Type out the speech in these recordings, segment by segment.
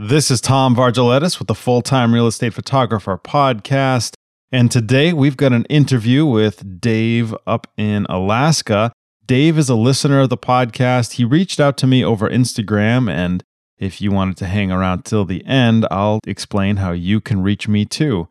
This is Tom Vargeletis with the Full Time Real Estate Photographer Podcast. And today we've got an interview with Dave up in Alaska. Dave is a listener of the podcast. He reached out to me over Instagram. And if you wanted to hang around till the end, I'll explain how you can reach me too.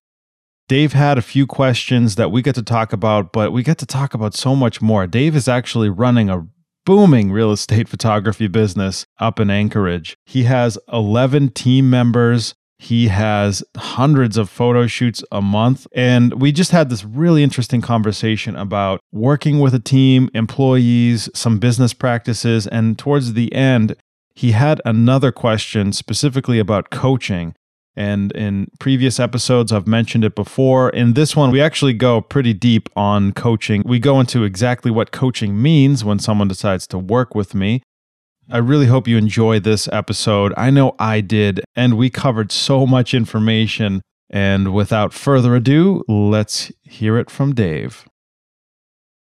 Dave had a few questions that we get to talk about, but we get to talk about so much more. Dave is actually running a booming real estate photography business up in Anchorage. He has 11 team members. He has hundreds of photo shoots a month. And we just had this really interesting conversation about working with a team, employees, some business practices. And towards the end, he had another question specifically about coaching. And in previous episodes, I've mentioned it before. In this one, we actually go pretty deep on coaching. We go into exactly what coaching means when someone decides to work with me. I really hope you enjoy this episode. I know I did, and we covered so much information. And without further ado, let's hear it from Dave.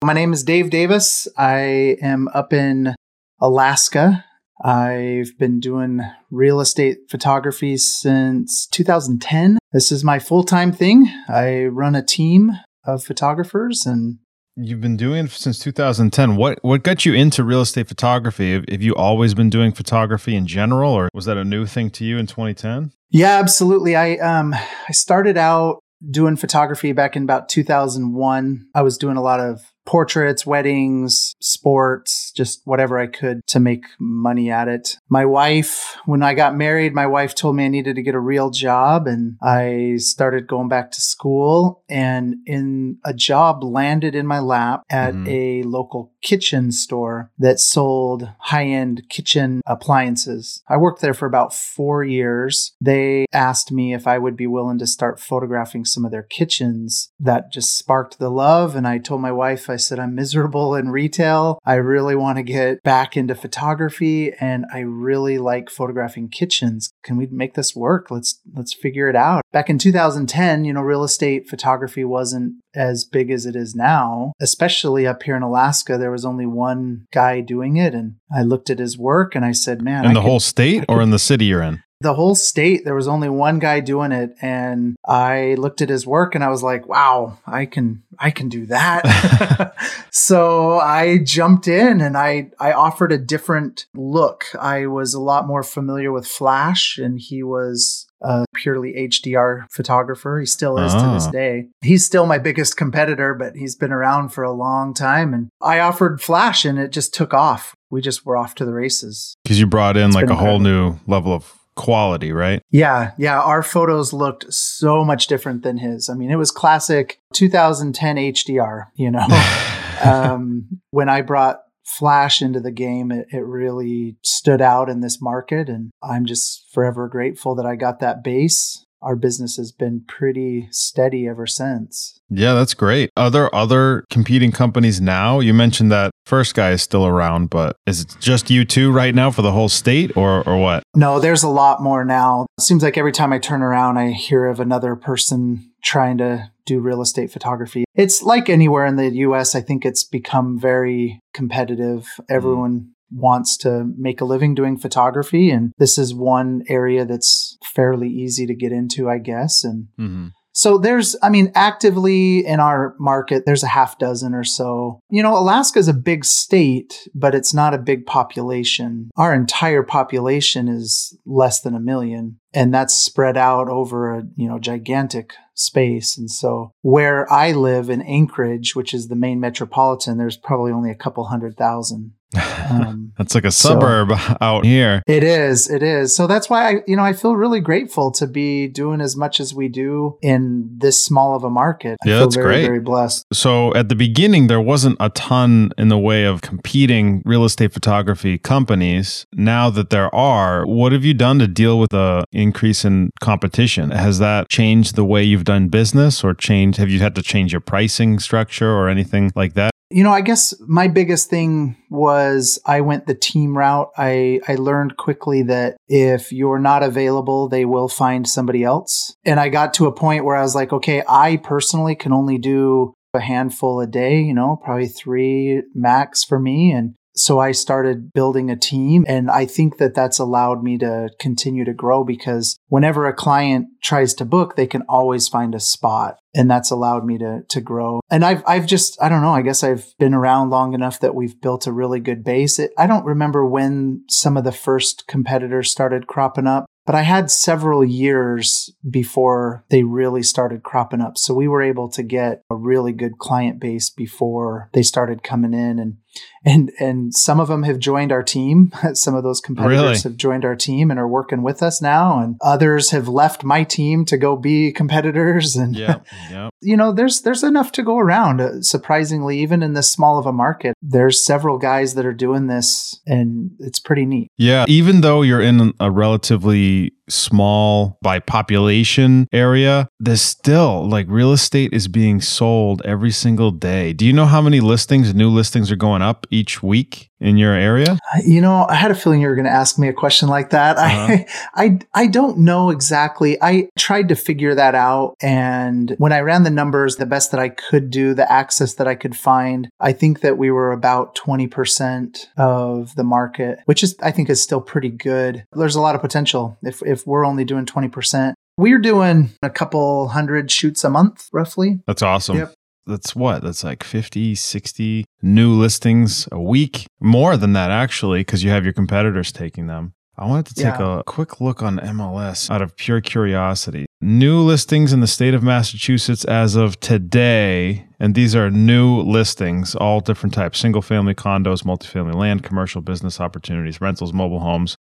My name is Dave Davis. I am up in Alaska I've been doing real estate photography since 2010. This is my full time thing. I run a team of photographers and You've been doing it since 2010. What what got you into real estate photography? Have, have, you always been doing photography in general, or was that a new thing to you in 2010? Yeah, absolutely. I um I started out doing photography back in about 2001. I was doing a lot of portraits, weddings, sports, just whatever I could to make money at it. My wife, when I got married, my wife told me I needed to get a real job and I started going back to school and in a job landed in my lap at mm-hmm. a local kitchen store that sold high-end kitchen appliances. I worked there for about 4 years. They asked me if I would be willing to start photographing some of their kitchens. That just sparked the love and I told my wife I said, I'm miserable in retail. I really want to get back into photography and I really like photographing kitchens. Can we make this work? Let's let's figure it out. Back in 2010, you know, real estate photography wasn't as big as it is now, especially up here in Alaska. There was only one guy doing it and I looked at his work and I said, "Man, in I the could, whole state or in the city you're in?" The whole state there was only one guy doing it and i looked at his work and i was like wow i can i can do that so i jumped in and i i offered a different look i was a lot more familiar with flash and he was a purely HDR photographer. He still is oh. to this ah. day. He's still my biggest competitor, but he's been around for a long time. And I offered Flash and it just took off. We just were off to the races. Because you brought in it's like a incredible. whole new level of quality, right? Yeah, yeah. Our photos looked so much different than his. I mean, it was classic 2010 HDR, you know. um, when I brought Flash into the game, it, it really stood out in this market. And I'm just forever grateful that I got that base our business has been pretty steady ever since. Yeah, that's great. Are there other competing companies now? You mentioned that first guy is still around, but is it just you two right now for the whole state or, or what? No, there's a lot more now. It seems like every time I turn around, I hear of another person trying to do real estate photography. It's like anywhere in the US, I think it's become very competitive. Mm. Everyone wants to make a living doing photography. And this is one area that's fairly easy to get into, I guess. And mm-hmm. So there's, I mean, actively in our market, there's a half dozen or so. You know, Alaska is a big state, but it's not a big population. Our entire population is less than a million, and that's spread out over a, you know, gigantic space. And so where I live in Anchorage, which is the main metropolitan, there's probably only a couple hundred thousand. Um, that's like a suburb so out here. It is. It is. So that's why I, you know, I feel really grateful to be doing as much as we do in this small of a market. I yeah, that's very, great. Very blessed. So at the beginning, there wasn't a ton in the way of competing real estate photography companies. Now that there are, what have you done to deal with the increase in competition? Has that changed the way you've done business, or changed? Have you had to change your pricing structure or anything like that? You know, I guess my biggest thing was I went the team route. I, I learned quickly that if you're not available, they will find somebody else. And I got to a point where I was like, okay, I personally can only do a handful a day, you know, probably three max for me. And So I started building a team and I think that that's allowed me to continue to grow because whenever a client tries to book, they can always find a spot and that's allowed me to to grow. And I've I've just I don't know, I guess I've been around long enough that we've built a really good base. It, I don't remember when some of the first competitors started cropping up, but I had several years before they really started cropping up. So we were able to get a really good client base before they started coming in and and and some of them have joined our team. some of those competitors really? have joined our team and are working with us now and others have left my team to go be competitors and yeah, yeah. you know there's there's enough to go around. Uh, surprisingly even in this small of a market, there's several guys that are doing this and it's pretty neat. Yeah, even though you're in a relatively small by population area, there's still like real estate is being sold every single day. Do you know how many listings, new listings are going up each week in your area? You know, I had a feeling you were going to ask me a question like that. Uh-huh. I, I, I don't know exactly. I tried to figure that out. And when I ran the numbers, the best that I could do, the access that I could find, I think that we were about 20% of the market, which is, I think is still pretty good. There's a lot of potential if, if we're only doing 20%. We're doing a couple hundred shoots a month, roughly. That's awesome. Yep that's what? That's like 50 60 new listings a week? More than that actually because you have your competitors taking them. I wanted to take yeah. a quick look on mls out of pure curiosity. New listings in the state of massachusetts as of today and these are new listings all different types single family condos multifamily land commercial business opportunities rentals mobile homes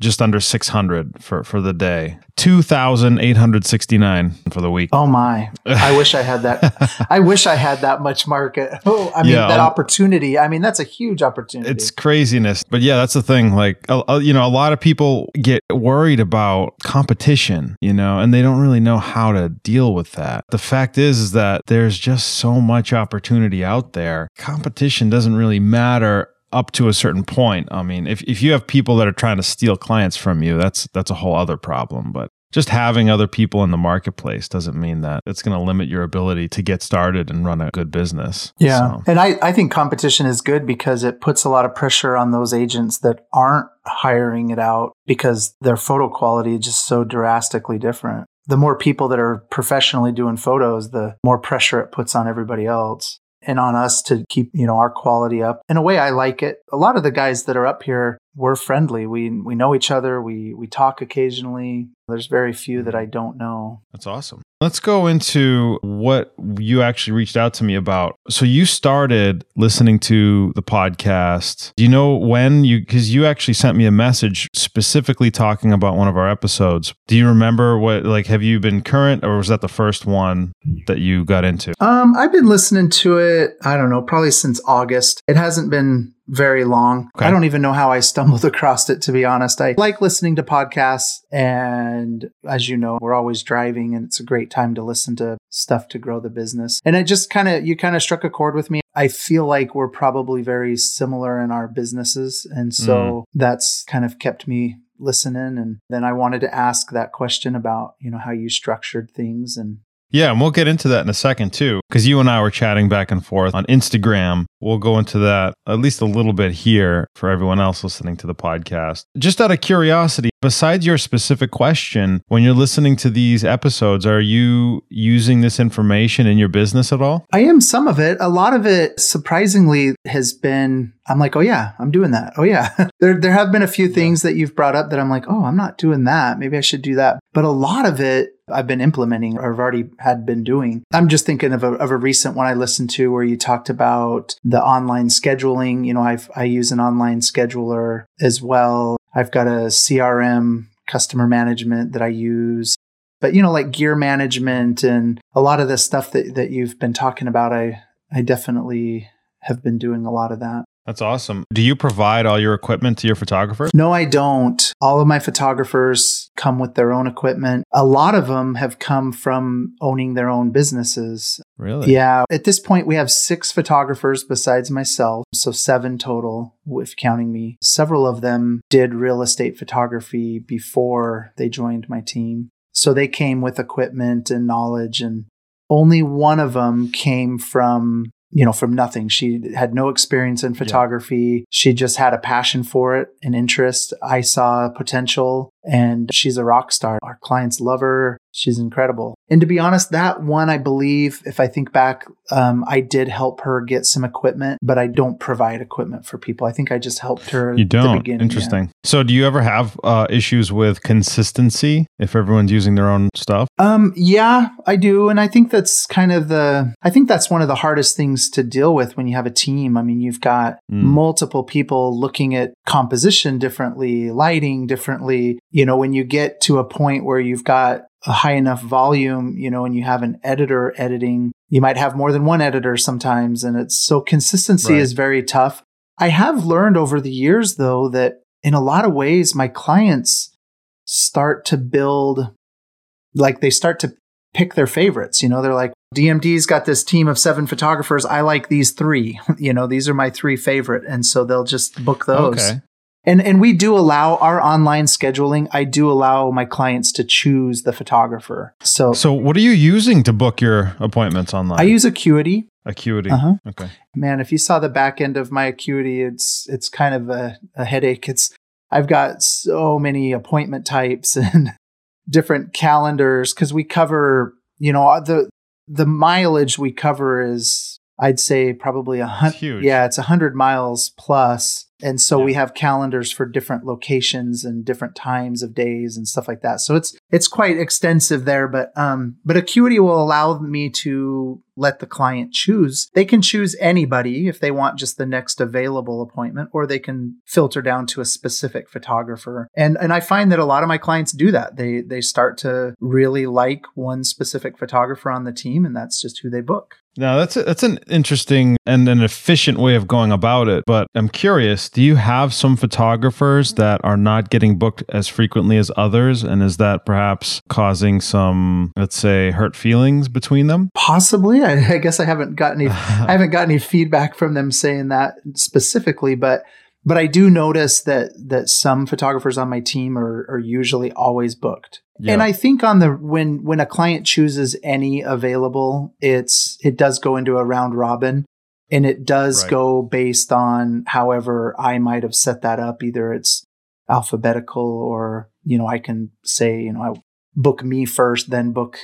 just under 600 for, for the day. 2,869 for the week. Oh my. I wish I had that. I wish I had that much market. Oh, I mean, yeah, that opportunity. I mean, that's a huge opportunity. It's craziness. But yeah, that's the thing. Like, uh, you know, a lot of people get worried about competition, you know, and they don't really know how to deal with that. The fact is, is that there's just so much opportunity out there. Competition doesn't really matter up to a certain point. I mean, if, if you have people that are trying to steal clients from you, that's that's a whole other problem. But just having other people in the marketplace doesn't mean that it's going to limit your ability to get started and run a good business. Yeah. So. And I, I think competition is good because it puts a lot of pressure on those agents that aren't hiring it out because their photo quality is just so drastically different. The more people that are professionally doing photos, the more pressure it puts on everybody else and on us to keep, you know, our quality up. In a way I like it. A lot of the guys that are up here, we're friendly. We we know each other. We we talk occasionally. There's very few that I don't know. That's awesome. Let's go into what you actually reached out to me about. So you started listening to the podcast. Do you know when you cuz you actually sent me a message specifically talking about one of our episodes. Do you remember what like have you been current or was that the first one that you got into? Um I've been listening to it, I don't know, probably since August. It hasn't been very long. Okay. I don't even know how I stumbled across it, to be honest. I like listening to podcasts. And as you know, we're always driving and it's a great time to listen to stuff to grow the business. And it just kind of, you kind of struck a chord with me. I feel like we're probably very similar in our businesses. And so mm. that's kind of kept me listening and then I wanted to ask that question about, you know, how you structured things and yeah, and we'll get into that in a second too, because you and I were chatting back and forth on Instagram. We'll go into that at least a little bit here for everyone else listening to the podcast. Just out of curiosity, besides your specific question, when you're listening to these episodes, are you using this information in your business at all? I am some of it. A lot of it, surprisingly, has been I'm like, oh yeah, I'm doing that. Oh yeah. there there have been a few things that you've brought up that I'm like, oh, I'm not doing that. Maybe I should do that. But a lot of it I've been implementing or I've already had been doing. I'm just thinking of a, of a recent one I listened to where you talked about the online scheduling. You know, I've, I use an online scheduler as well. I've got a CRM customer management that I use. But, you know, like gear management and a lot of the stuff that, that you've been talking about, I, I definitely have been doing a lot of that. That's awesome. Do you provide all your equipment to your photographers? No, I don't. All of my photographers come with their own equipment. A lot of them have come from owning their own businesses. Really? Yeah. At this point, we have six photographers besides myself, so seven total, if counting me. Several of them did real estate photography before they joined my team. So they came with equipment and knowledge, and only one of them came from you know, from nothing. She had no experience in photography. Yeah. She just had a passion for it, an interest. I saw potential and she's a rock star. Our clients love her. She's incredible. And to be honest, that one, I believe, if I think back, um, I did help her get some equipment, but I don't provide equipment for people. I think I just helped her. You don't. Interesting. Yeah. So, do you ever have uh, issues with consistency if everyone's using their own stuff? Um, yeah, I do, and I think that's kind of the. I think that's one of the hardest things to deal with when you have a team. I mean, you've got mm. multiple people looking at composition differently, lighting differently. You know, when you get to a point where you've got a high enough volume, you know, and you have an editor editing, you might have more than one editor sometimes. And it's so consistency right. is very tough. I have learned over the years, though, that in a lot of ways, my clients start to build, like they start to pick their favorites. You know, they're like, DMD's got this team of seven photographers. I like these three. you know, these are my three favorite. And so they'll just book those. Okay. And and we do allow our online scheduling. I do allow my clients to choose the photographer. So So what are you using to book your appointments online? I use Acuity. Acuity. Uh-huh. Okay. Man, if you saw the back end of my Acuity, it's it's kind of a, a headache. It's I've got so many appointment types and different calendars because we cover, you know, the the mileage we cover is I'd say probably a hundred. Yeah, it's a hundred miles plus and so yeah. we have calendars for different locations and different times of days and stuff like that. So it's it's quite extensive there, but um but Acuity will allow me to let the client choose. They can choose anybody if they want just the next available appointment, or they can filter down to a specific photographer. And and I find that a lot of my clients do that. They they start to really like one specific photographer on the team, and that's just who they book. Now that's a, that's an interesting and an efficient way of going about it. But I'm curious, do you have some photographers that are not getting booked as frequently as others, and is that perhaps causing some, let's say, hurt feelings between them? Possibly. I, I guess I haven't got any. I haven't got any feedback from them saying that specifically, but but I do notice that that some photographers on my team are are usually always booked. Yeah. And I think on the when when a client chooses any available, it's it does go into a round robin and it does right. go based on however I might have set that up. Either it's alphabetical or you know I can say you know I book me first, then book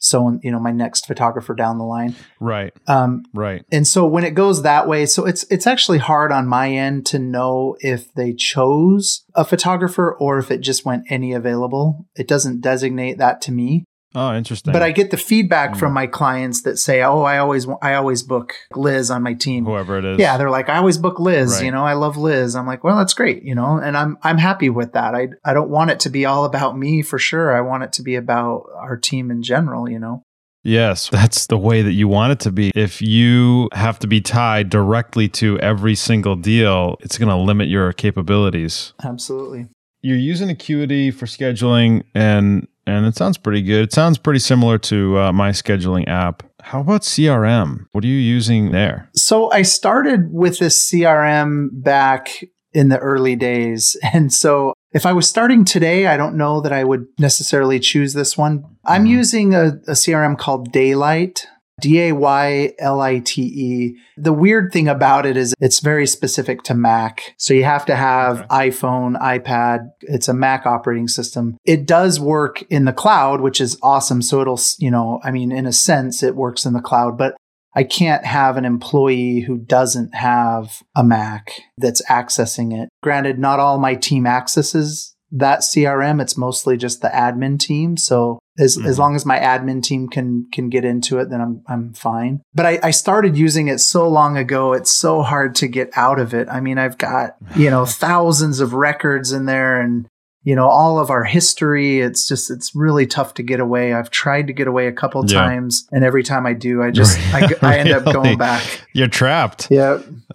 so you know my next photographer down the line. Right. Um, right. and so when it goes that way so it's it's actually hard on my end to know if they chose a photographer or if it just went any available. It doesn't designate that to me Oh, interesting. But I get the feedback mm. from my clients that say, "Oh, I always I always book Liz on my team." Whoever it is. Yeah, they're like, "I always book Liz." Right. You know, I love Liz. I'm like, "Well, that's great." You know, and I'm I'm happy with that. I I don't want it to be all about me for sure. I want it to be about our team in general. You know. Yes, that's the way that you want it to be. If you have to be tied directly to every single deal, it's going to limit your capabilities. Absolutely. You're using Acuity for scheduling and and it sounds pretty good. It sounds pretty similar to uh, my scheduling app. How about CRM? What are you using there? So I started with this CRM back in the early days. And so if I was starting today, I don't know that I would necessarily choose this one. I'm mm-hmm. using a, a CRM called Daylite. D A Y L I T E. The weird thing about it is it's very specific to Mac. So you have to have okay. iPhone, iPad. It's a Mac operating system. It does work in the cloud, which is awesome. So it'll, you know, I mean, in a sense, it works in the cloud, but I can't have an employee who doesn't have a Mac that's accessing it. Granted, not all my team accesses that CRM. It's mostly just the admin team. So as, mm-hmm. as long as my admin team can can get into it, then I'm I'm fine. But I, I started using it so long ago, it's so hard to get out of it. I mean, I've got, you know, thousands of records in there and you know all of our history it's just it's really tough to get away i've tried to get away a couple yeah. times and every time i do i just I, I, end up going back you're trapped yeah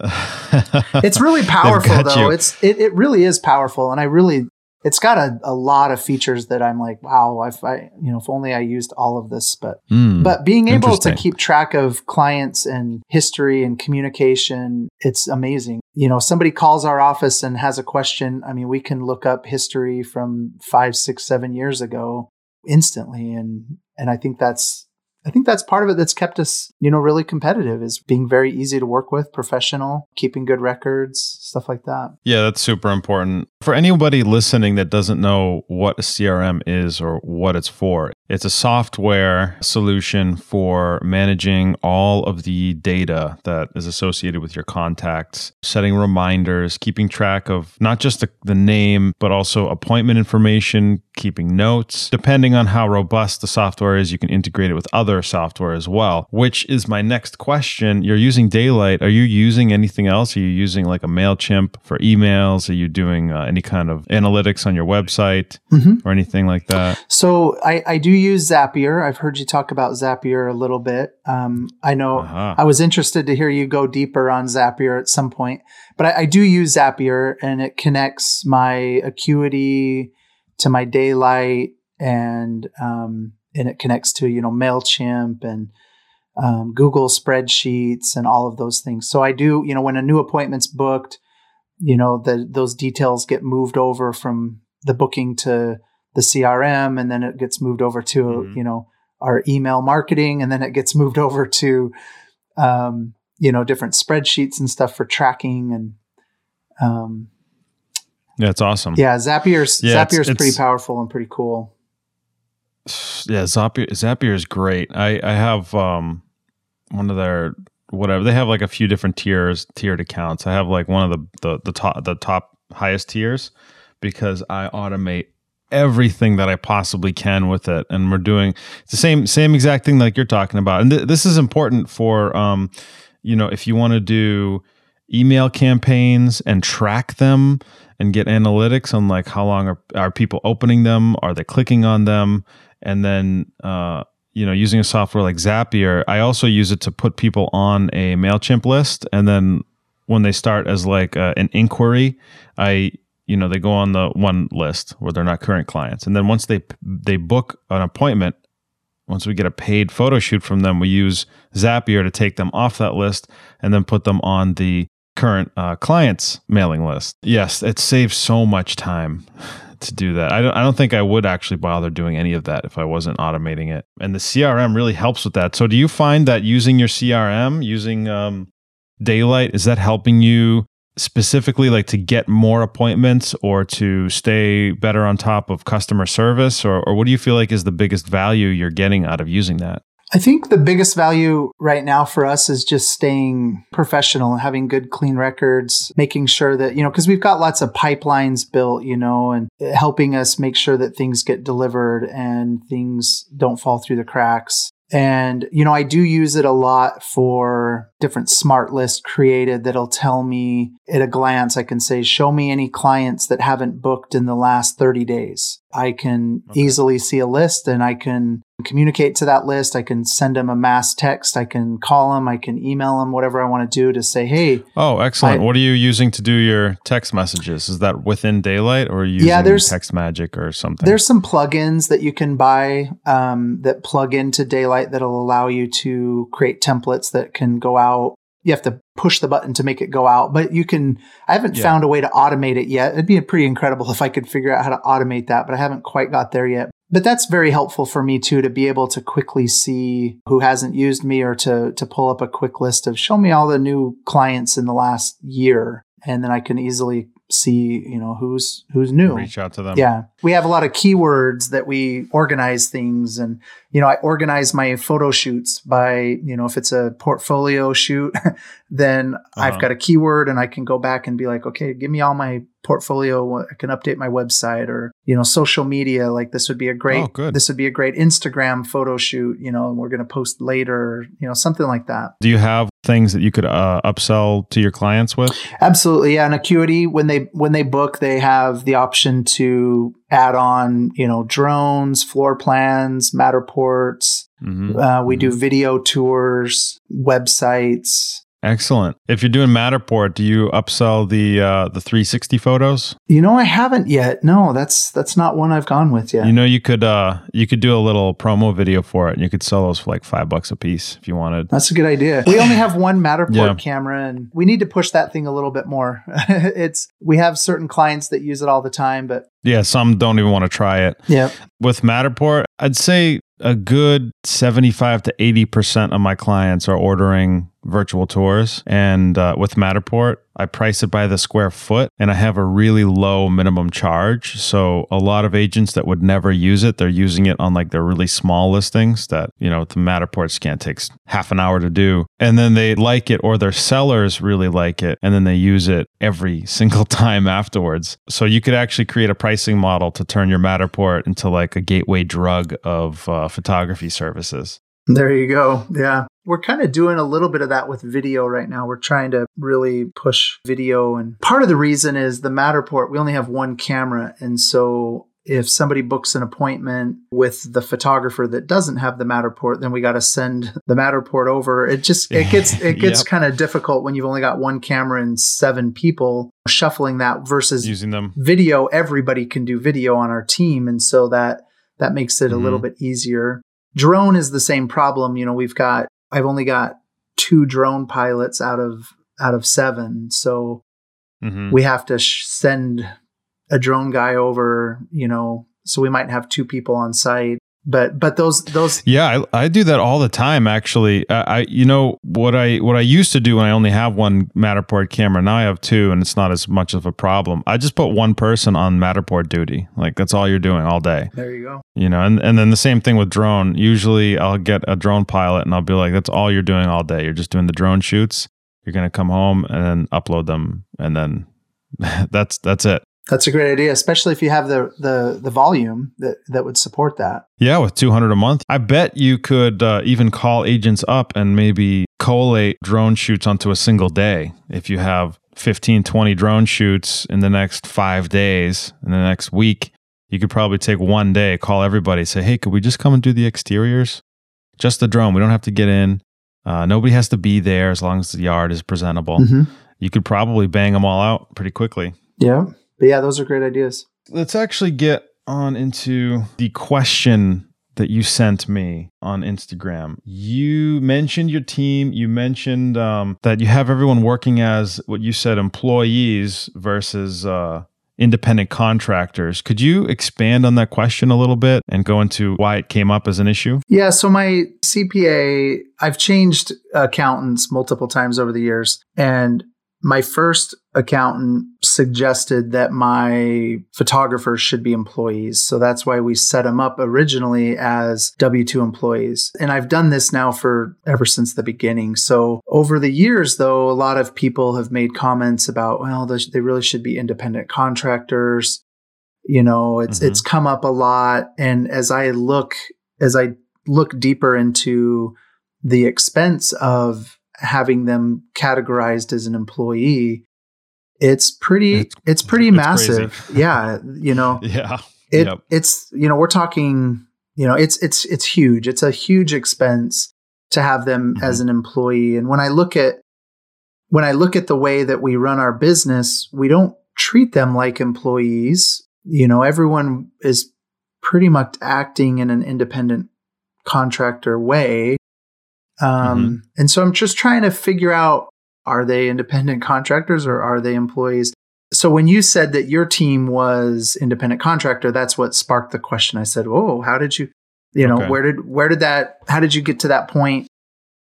it's really powerful though you. it's it, it really is powerful and i really it's got a, a lot of features that I'm like, wow, if I, you know, if only I used all of this, but, mm, but being able to keep track of clients and history and communication, it's amazing. You know, somebody calls our office and has a question. I mean, we can look up history from five, six, seven years ago instantly. And, and I think that's, I think that's part of it that's kept us, you know, really competitive is being very easy to work with, professional, keeping good records, stuff like that. Yeah, that's super important. For anybody listening that doesn't know what a CRM is or what it's for, it's a software solution for managing all of the data that is associated with your contacts, setting reminders, keeping track of not just the, the name, but also appointment information, keeping notes. Depending on how robust the software is, you can integrate it with other software as well, which is my next question. You're using Daylite. Are you using anything else? Are you using like a MailChimp for emails? Are you doing uh, any kind of analytics on your website mm-hmm. or anything like that? So I, I, do use Zapier. I've heard you talk about Zapier a little bit. Um, I know uh-huh. I was interested to hear you go deeper on Zapier at some point, but I, I do use Zapier and it connects my Acuity to my Daylite and um, and it connects to you know Mailchimp and um, Google spreadsheets and all of those things. So I do you know when a new appointment's booked, you know the those details get moved over from the booking to the CRM, and then it gets moved over to mm-hmm. you know our email marketing, and then it gets moved over to um, you know different spreadsheets and stuff for tracking and um, yeah, it's awesome. Yeah, Zapier's yeah, Zapier's it's, pretty powerful and pretty cool. Yeah, Zapier Zapier is great. I I have um one of their whatever they have like a few different tiers tiered accounts. I have like one of the the the top the top highest tiers because I automate everything that I possibly can with it, and we're doing the same same exact thing like you're talking about. And th- this is important for um you know if you want to do email campaigns and track them and get analytics on like how long are, are people opening them are they clicking on them and then uh, you know using a software like zapier i also use it to put people on a mailchimp list. And then when they start as like uh, an inquiry i you know they go on the one list where they're not current clients. And then once they they book an appointment once we get a paid photo shoot from them we use zapier to take them off that list and then put them on the current uh, clients mailing list. Yes, it saves so much time to do that. I don't, I don't think I would actually bother doing any of that if I wasn't automating it. And the CRM really helps with that. So, do you find that using your CRM, using um, Daylite, is that helping you specifically like to get more appointments or to stay better on top of customer service? Or, or what do you feel like is the biggest value you're getting out of using that? I think the biggest value right now for us is just staying professional, having good, clean records, making sure that, you know, because we've got lots of pipelines built, you know, and helping us make sure that things get delivered and things don't fall through the cracks. And, you know, I do use it a lot for different smart lists created that'll tell me at a glance, I can say, show me any clients that haven't booked in the last 30 days. I can okay. easily see a list and I can communicate to that list. I can send them a mass text. I can call them. I can email them, whatever I want to do to say, hey. Oh, excellent. I, what are you using to do your text messages? Is that within Daylite or using yeah, there's, Text Magic or something? There's some plugins that you can buy um, that plug into Daylite that'll allow you to create templates that can go out you have to push the button to make it go out. But you can, I haven't yeah. found a way to automate it yet. It'd be pretty incredible if I could figure out how to automate that, but I haven't quite got there yet. But that's very helpful for me too, to be able to quickly see who hasn't used me or to, to pull up a quick list of show me all the new clients in the last year. And then I can easily see you know who's who's new. Reach out to them. Yeah. We have a lot of keywords that we organize things and you know i organize my photo shoots by you know if it's a portfolio shoot then uh-huh. i've got a keyword and i can go back and be like okay give me all my portfolio. I can update my website or you know social media. Like this would be a great oh, this would be a great instagram photo shoot you know and we're going to post later you know something like that. Do you have things that you could uh, upsell to your clients with absolutely yeah and acuity when they when they book they have the option to add on you know drones floor plans matterports mm-hmm. uh, we mm-hmm. do video tours websites Excellent. If you're doing Matterport, do you upsell the uh, the 360 photos? You know, I haven't yet. No, that's that's not one I've gone with yet. You know, you could uh, you could do a little promo video for it, and you could sell those for like five bucks a piece if you wanted. That's a good idea. We only have one Matterport yeah. camera, and we need to push that thing a little bit more. it's we have certain clients that use it all the time, but yeah, some don't even want to try it. Yeah. With Matterport, I'd say a good 75 to 80% of my clients are ordering virtual tours. And uh, with Matterport, I price it by the square foot and I have a really low minimum charge. So a lot of agents that would never use it, they're using it on like their really small listings that, you know, the Matterport scan takes half an hour to do. And then they like it or their sellers really like it. And then they use it every single time afterwards. So you could actually create a pricing model to turn your Matterport into like a gateway drug of uh, photography services. There you go. Yeah. We're kind of doing a little bit of that with video right now. We're trying to really push video. And part of the reason is the Matterport, we only have one camera. And so if somebody books an appointment with the photographer that doesn't have the Matterport, then we got to send the Matterport over. It just it gets it gets yep. kind of difficult when you've only got one camera and seven people shuffling that versus using them. Video, everybody can do video on our team, and so that that makes it mm-hmm. a little bit easier. Drone is the same problem. You know, we've got I've only got two drone pilots out of out of seven, so mm-hmm. we have to sh- send a drone guy over. You know, so we might have two people on site but but those those. Yeah I, I do that all the time actually. I, I, you know what i what i used to do when i only have one matterport camera now i have two and it's not as much of a problem. I just put one person on matterport duty. Like that's all you're doing all day. There you go. You know and, and then the same thing with drone. Usually i'll get a drone pilot and i'll be like that's all you're doing all day. You're just doing the drone shoots. You're going to come home and then upload them and then that's that's it that's a great idea, especially if you have the the the volume that that would support that. Yeah, with 200 a month. I bet you could uh, even call agents up and maybe collate drone shoots onto a single day if you have 15 20 drone shoots in the next 5 days in the next week. You could probably take one day, call everybody, say, "Hey, could we just come and do the exteriors? Just the drone. We don't have to get in. Uh, nobody has to be there as long as the yard is presentable." Mm-hmm. You could probably bang them all out pretty quickly. Yeah. But yeah, those are great ideas. Let's actually get on into the question that you sent me on Instagram. You mentioned your team. You mentioned um, that you have everyone working as what you said employees versus uh, independent contractors. Could you expand on that question a little bit and go into why it came up as an issue? Yeah. So, my CPA, I've changed accountants multiple times over the years. And my first accountant suggested that my photographers should be employees. So that's why we set them up originally as W 2 employees. And I've done this now for ever since the beginning. So over the years, though, a lot of people have made comments about, well, they really should be independent contractors. You know, it's, mm-hmm. it's come up a lot. And as I look, as I look deeper into the expense of having them categorized as an employee, it's pretty it's, it's pretty it's massive. yeah, you know. yeah. It yep. it's you know, we're talking, you know, it's it's it's huge. It's a huge expense to have them mm-hmm. as an employee. And when I look at when I look at the way that we run our business, we don't treat them like employees. You know, everyone is pretty much acting in an independent contractor way. Um, mm-hmm. And so I'm just trying to figure out are they independent contractors or are they employees? So when you said that your team was independent contractor, that's what sparked the question. I said, "Oh, how did you, you know, okay. where did where did that? How did you get to that point?"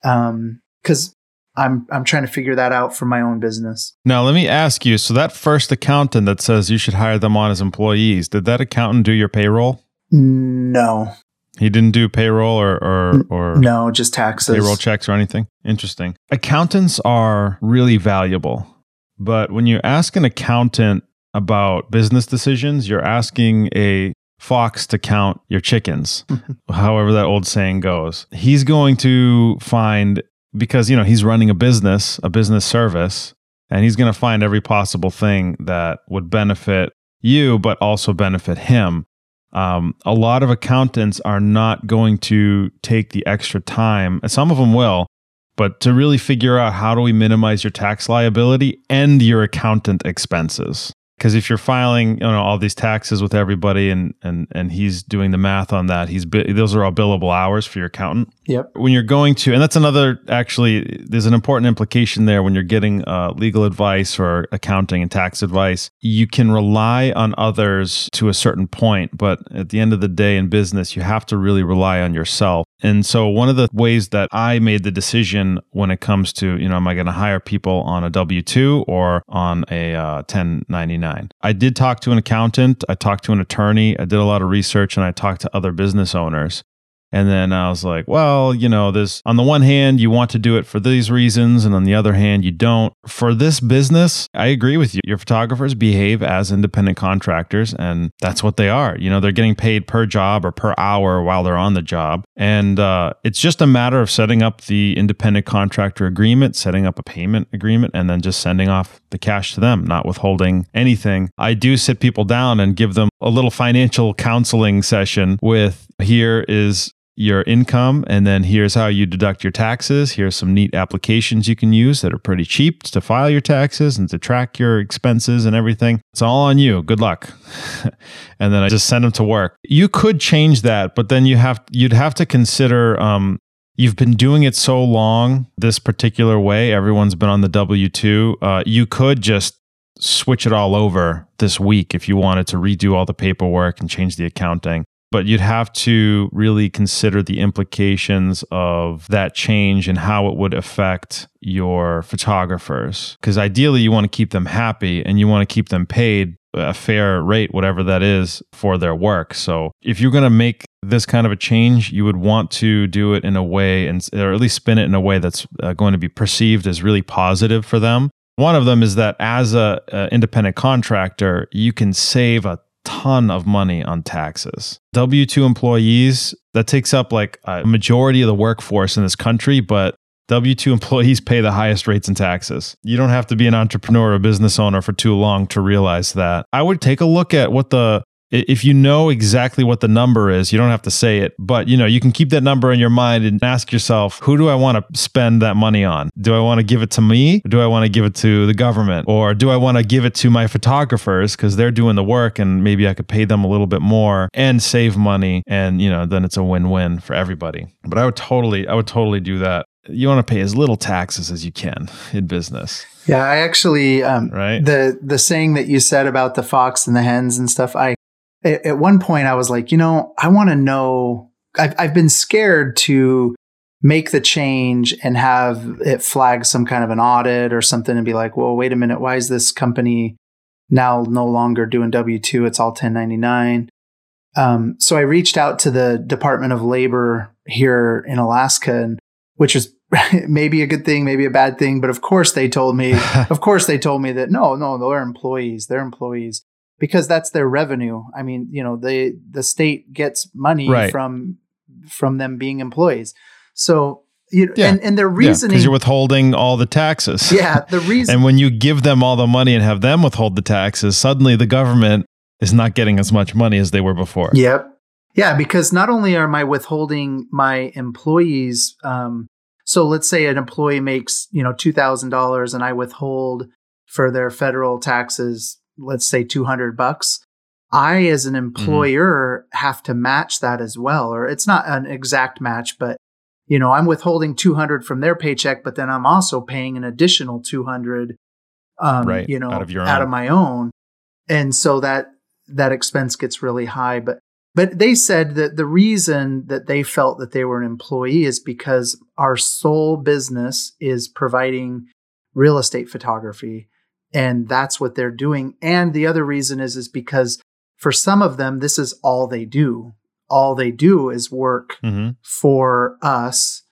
Um, because I'm I'm trying to figure that out for my own business. Now let me ask you. So that first accountant that says you should hire them on as employees, did that accountant do your payroll? No. He didn't do payroll or or, or no, just taxes, payroll checks or anything. Interesting. Accountants are really valuable, but when you ask an accountant about business decisions, you're asking a fox to count your chickens, however that old saying goes. He's going to find because you know he's running a business, a business service, and he's going to find every possible thing that would benefit you, but also benefit him. Um, a lot of accountants are not going to take the extra time, some of them will, but to really figure out how do we minimize your tax liability and your accountant expenses. Because if you're filing you know all these taxes with everybody and and and he's doing the math on that he's those are all billable hours for your accountant. Yep. When you're going to and that's another actually there's an important implication there when you're getting uh, legal advice or accounting and tax advice. You can rely on others to a certain point but at the end of the day in business you have to really rely on yourself. And so one of the ways that I made the decision when it comes to, you know, am I going to hire people on a W 2 or on a uh, 1099? I did talk to an accountant, I talked to an attorney, I did a lot of research, and I talked to other business owners. And then I was like, well, you know, this on the one hand, you want to do it for these reasons, and on the other hand, you don't. For this business, I agree with you. Your photographers behave as independent contractors, and that's what they are. You know, they're getting paid per job or per hour while they're on the job. And uh, it's just a matter of setting up the independent contractor agreement, setting up a payment agreement, and then just sending off the cash to them, not withholding anything. I do sit people down and give them a little financial counseling session with here is your income and then here's how you deduct your taxes. Here's some neat applications you can use that are pretty cheap to file your taxes and to track your expenses and everything. It's all on you. Good luck. And then i just send them to work. You could change that but then you have you'd have to consider um, you've been doing it so long this particular way everyone's been on the w2 uh, you could just switch it all over this week if you wanted to redo all the paperwork and change the accounting but you'd have to really consider the implications of that change and how it would affect your photographers. Because ideally, you want to keep them happy and you want to keep them paid a fair rate, whatever that is, for their work. So if you're going to make this kind of a change, you would want to do it in a way, and or at least spin it in a way that's uh, going to be perceived as really positive for them. One of them is that as a, a independent contractor, you can save a ton of money on taxes. W 2 employees, that takes up like a majority of the workforce in this country, but W 2 employees pay the highest rates in taxes. You don't have to be an entrepreneur or a business owner for too long to realize that. I would take a look at what the if you know exactly what the number is, you don't have to say it, but you know, you can keep that number in your mind and ask yourself, who do I want to spend that money on? Do I want to give it to me? do I want to give it to the government? Or do I want to give it to my photographers because they're doing the work and maybe I could pay them a little bit more and save money and you know, then it's a win-win for everybody. But I would totally I would totally do that you want to pay as little taxes as you can in business. Yeah, I actually um, right the the saying that you said about the fox and the hens and stuff. I at one point I was like, you know, I want to know. I've, I've been scared to make the change and have it flag some kind of an audit or something and be like, well, wait a minute, why is this company now no longer doing W 2? It's all 1099. Um, so I reached out to the Department of Labor here in Alaska, and, which is maybe a good thing, maybe a bad thing. But of course, they told me, of course, they told me that no, no, they're employees. They're employees because that's their revenue. I mean, you know, the the state gets money right. from from them being employees. So you know, yeah. and, and their reasoning because yeah, you're withholding all the taxes. Yeah, the reason. and when you give them all the money and have them withhold the taxes, suddenly the government is not getting as much money as they were before. Yep. Yeah, because not only am I withholding my employees, um, so let's say an employee makes you know two thousand dollars, and I withhold for their federal taxes let's say 200 bucks i as an mm-hmm. employer mm-hmm. have to match that as well or it's not an exact match but you know i'm withholding 200 from their paycheck but then i'm also paying an additional 200 um, right. you know out of, out of my own and so that that expense gets really high but but they said that the reason that they felt that they were an employee is because our sole business is providing real estate photography and that's what they're doing. And the other reason is is because for some of them this is all they do. All they do is work mm-hmm. for us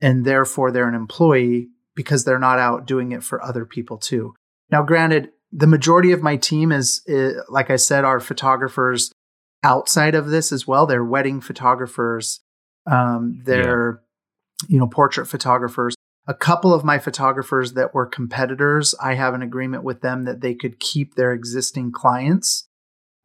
and therefore they're an employee because they're not out doing it for other people too. Now granted the majority of my team is, is like i said are photographers outside of this as well they're wedding photographers um, they're yeah. you know portrait photographers a couple of my photographers that were competitors, I have an agreement with them that they could keep their existing clients,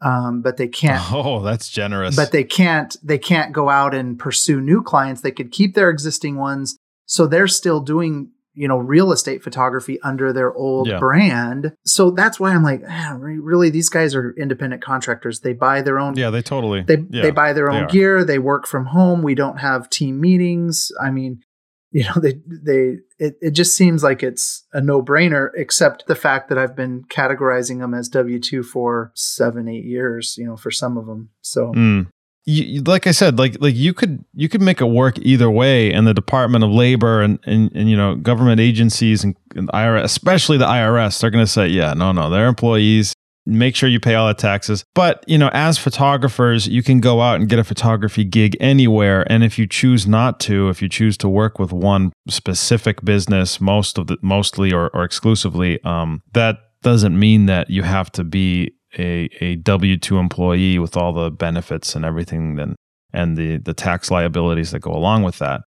um, but they can't. Oh, that's generous. But they can't. They can't go out and pursue new clients. They could keep their existing ones, so they're still doing you know, real estate photography under their old Yeah. brand. So that's why I'm like, ah, really, these guys are independent contractors. They buy their own. Yeah, they totally. They, yeah, they buy their own are. gear. They work from home. We don't have team meetings. I mean, you know, they they it, it just seems like it's a no brainer, except the fact that I've been categorizing them as W two for seven, eight years. You know, for some of them. So Mm. You, like I said, like like you could you could make it work either way, and the Department of Labor and and, and you know government agencies and, and IRS, especially the IRS, they're going to say, yeah, no, no, they're employees. Make sure you pay all the taxes. But you know, as photographers, you can go out and get a photography gig anywhere, and if you choose not to, if you choose to work with one specific business, most of the mostly or, or exclusively, um, that doesn't mean that you have to be a, a W two employee with all the benefits and everything then and the the tax liabilities that go along with that.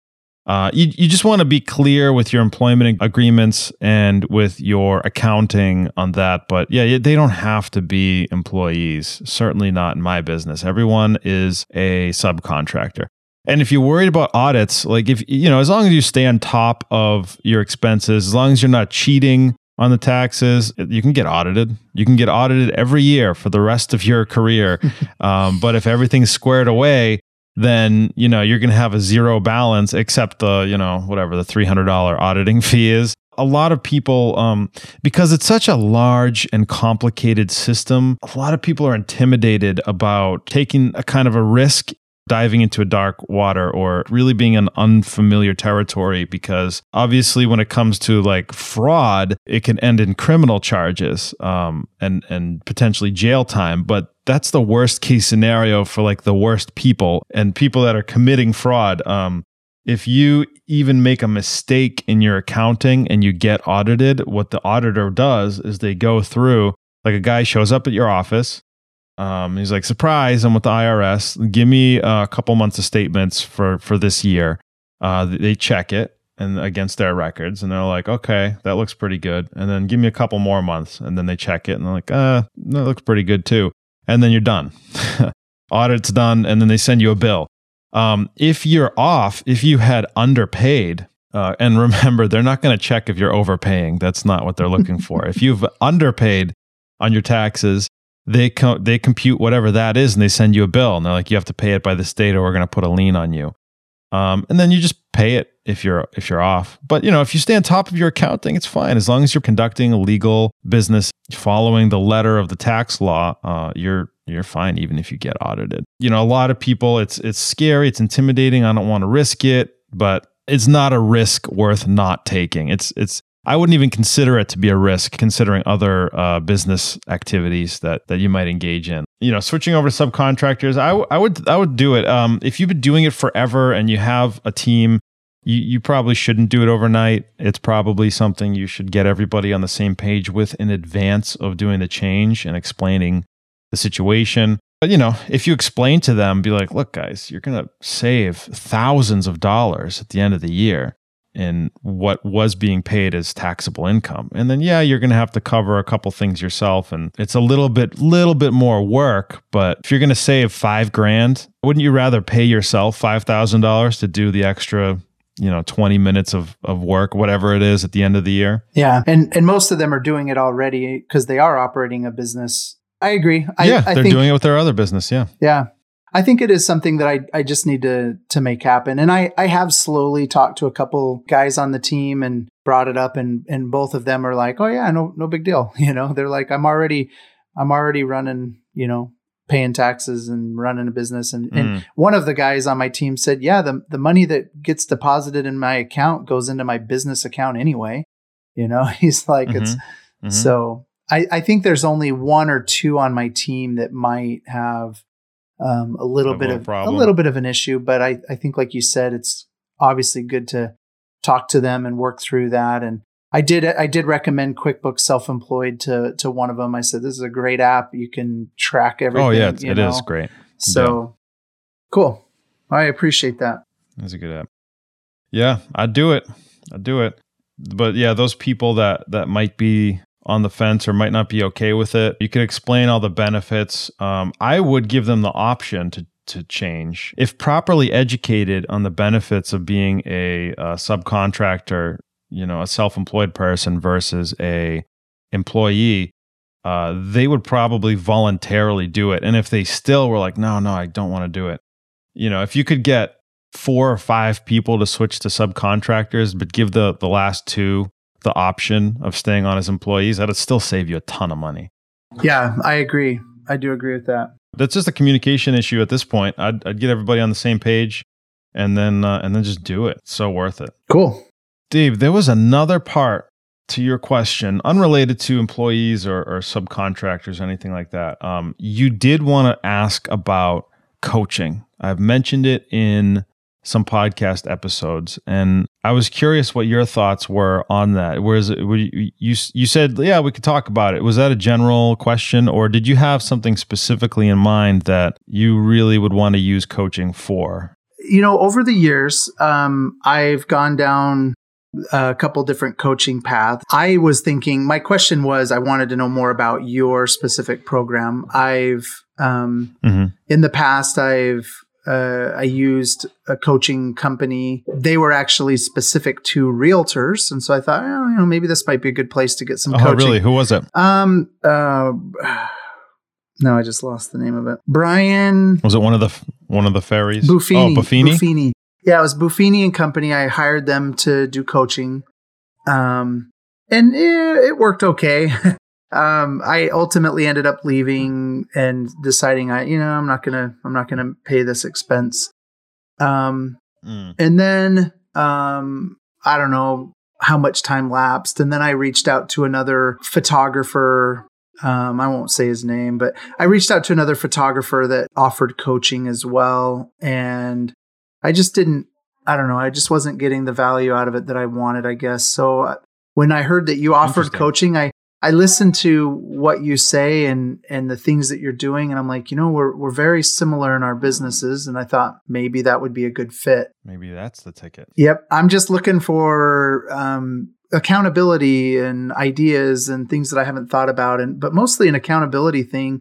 Uh, you you just want to be clear with your employment agreements and with your accounting on that. But yeah, they don't have to be employees. Certainly not in my business. Everyone is a subcontractor. And if you're worried about audits, like if you know, as long as you stay on top of your expenses, as long as you're not cheating on the taxes, you can get audited. You can get audited every year for the rest of your career. um, but if everything's squared away, then you know you're going to have a zero balance, except the you know whatever the three hundred dollar auditing fee is. A lot of people, um, because it's such a large and complicated system, a lot of people are intimidated about taking a kind of a risk diving into a dark water or really being in unfamiliar territory because obviously when it comes to like fraud it can end in criminal charges um, and and potentially jail time. But that's the worst case scenario for like the worst people and people that are committing fraud. Um, if you even make a mistake in your accounting and you get audited what the auditor does is they go through like a guy shows up at your office um, he's like, surprise, I'm with the IRS. Give me a couple months of statements for for this year. Uh, they check it and against their records, and they're like, okay, that looks pretty good. And then give me a couple more months, and then they check it, and they're like, uh, that looks pretty good too. And then you're done. Audit's done, and then they send you a bill. Um, if you're off, if you had underpaid, uh, and remember, they're not going to check if you're overpaying. That's not what they're looking for. if you've underpaid on your taxes, they co- they compute whatever that is and they send you a bill and they're like you have to pay it by this date or we're going to put a lien on you. Um, and then you just pay it if you're if you're off. But you know if you stay on top of your accounting it's fine. As long as you're conducting a legal business following the letter of the tax law uh, you're you're fine even if you get audited. You know a lot of people it's it's scary it's intimidating. I don't want to risk it but it's not a risk worth not taking. It's it's I wouldn't even consider it to be a risk, considering other uh, business activities that that you might engage in. You know, switching over to subcontractors, I, w- I would I would do it. Um, if you've been doing it forever and you have a team, you you probably shouldn't do it overnight. It's probably something you should get everybody on the same page with in advance of doing the change and explaining the situation. But you know, if you explain to them, be like, "Look, guys, you're gonna save thousands of dollars at the end of the year." In what was being paid as taxable income. And then yeah, you're going to have to cover a couple things yourself and it's a little bit little bit more work, but if you're going to save 5 grand, wouldn't you rather pay yourself $5,000 to do the extra you know 20 minutes of, of work whatever it is at the end of the year yeah, and and most of them are doing it already because they are operating a business. I agree. I, yeah I they're think, doing it with their other business yeah Yeah. I think it is something that I, I just need to to make happen. And I, I have slowly talked to a couple guys on the team and brought it up and and both of them are like, Oh yeah, no no big deal. You know, they're like, I'm already I'm already running, you know, paying taxes and running a business. And and Mm. one of the guys on my team said, Yeah, the the money that gets deposited in my account goes into my business account anyway. You know, he's like, it's Mhm. so I, I think there's only one or two on my team that might have um, a little bit of problem. a little bit of an issue, but I, I think like you said, it's obviously good to talk to them and work through that. And I did I did recommend QuickBooks Self-Employed to to one of them. I said this is a great app. You can track everything. oh yeah it's, you it know? is great So cool. I appreciate that. That's a good app. Yeah, I'd do it. I'd do it. But yeah, those people that that might be on the fence or might not be okay with it, you can explain all the benefits. Um, I would give them the option to to change if properly educated on the benefits of being a, uh subcontractor. you know, a self-employed person versus a employee, uh, they would probably voluntarily do it. And if they still were like, no, no, I don't want to do it, you know, if you could get four or five people to switch to subcontractors, but give the the last two the option of staying on as employees, that'd still save you a ton of money. Yeah, I agree. I do agree with that. That's just a communication issue at this point. I'd, I'd get everybody on the same page, and then uh, and then just do it. so worth it. Cool, Dave. There was another part to your question, unrelated to employees or, or subcontractors or anything like that. Um, you did want to ask about coaching. I've mentioned it in some podcast episodes, and I was curious what your thoughts were on that. Whereas you, you you said, yeah, we could talk about it. Was that a general question, or did you have something specifically in mind that you really would want to use coaching for? You know, over the years, um, I've gone down a couple different coaching paths. I was thinking, my question was, I wanted to know more about your specific program. I've um, mm-hmm. in the past, I've uh, I used a coaching company. They were actually specific to realtors, and so I thought, oh, you know, maybe this might be a good place to get some. Coaching. Oh, coaching. really? Who was it? Um. Uh, no, I just lost the name of it. Brian. Was it one of the one of the Ferrys? Buffini. Oh, Buffini. Buffini. Yeah, it was Buffini and Company. I hired them to do coaching, um, and it, it worked okay. um, I ultimately ended up leaving and deciding I, you know, I'm not gonna, I'm not gonna pay this expense. Um, mm. and then, um, I don't know how much time lapsed, and then I reached out to another photographer. Um, I won't say his name, but I reached out to another photographer that offered coaching as well, and I just didn't. I don't know. I just wasn't getting the value out of it that I wanted. I guess so. Uh, when I heard that you offered coaching, I I listen to what you say and and the things that you're doing, and I'm like, you know, we're we're very similar in our businesses, and I thought maybe that would be a good fit. Maybe that's the ticket. Yep, I'm just looking for um, accountability and ideas and things that I haven't thought about, and but mostly an accountability thing,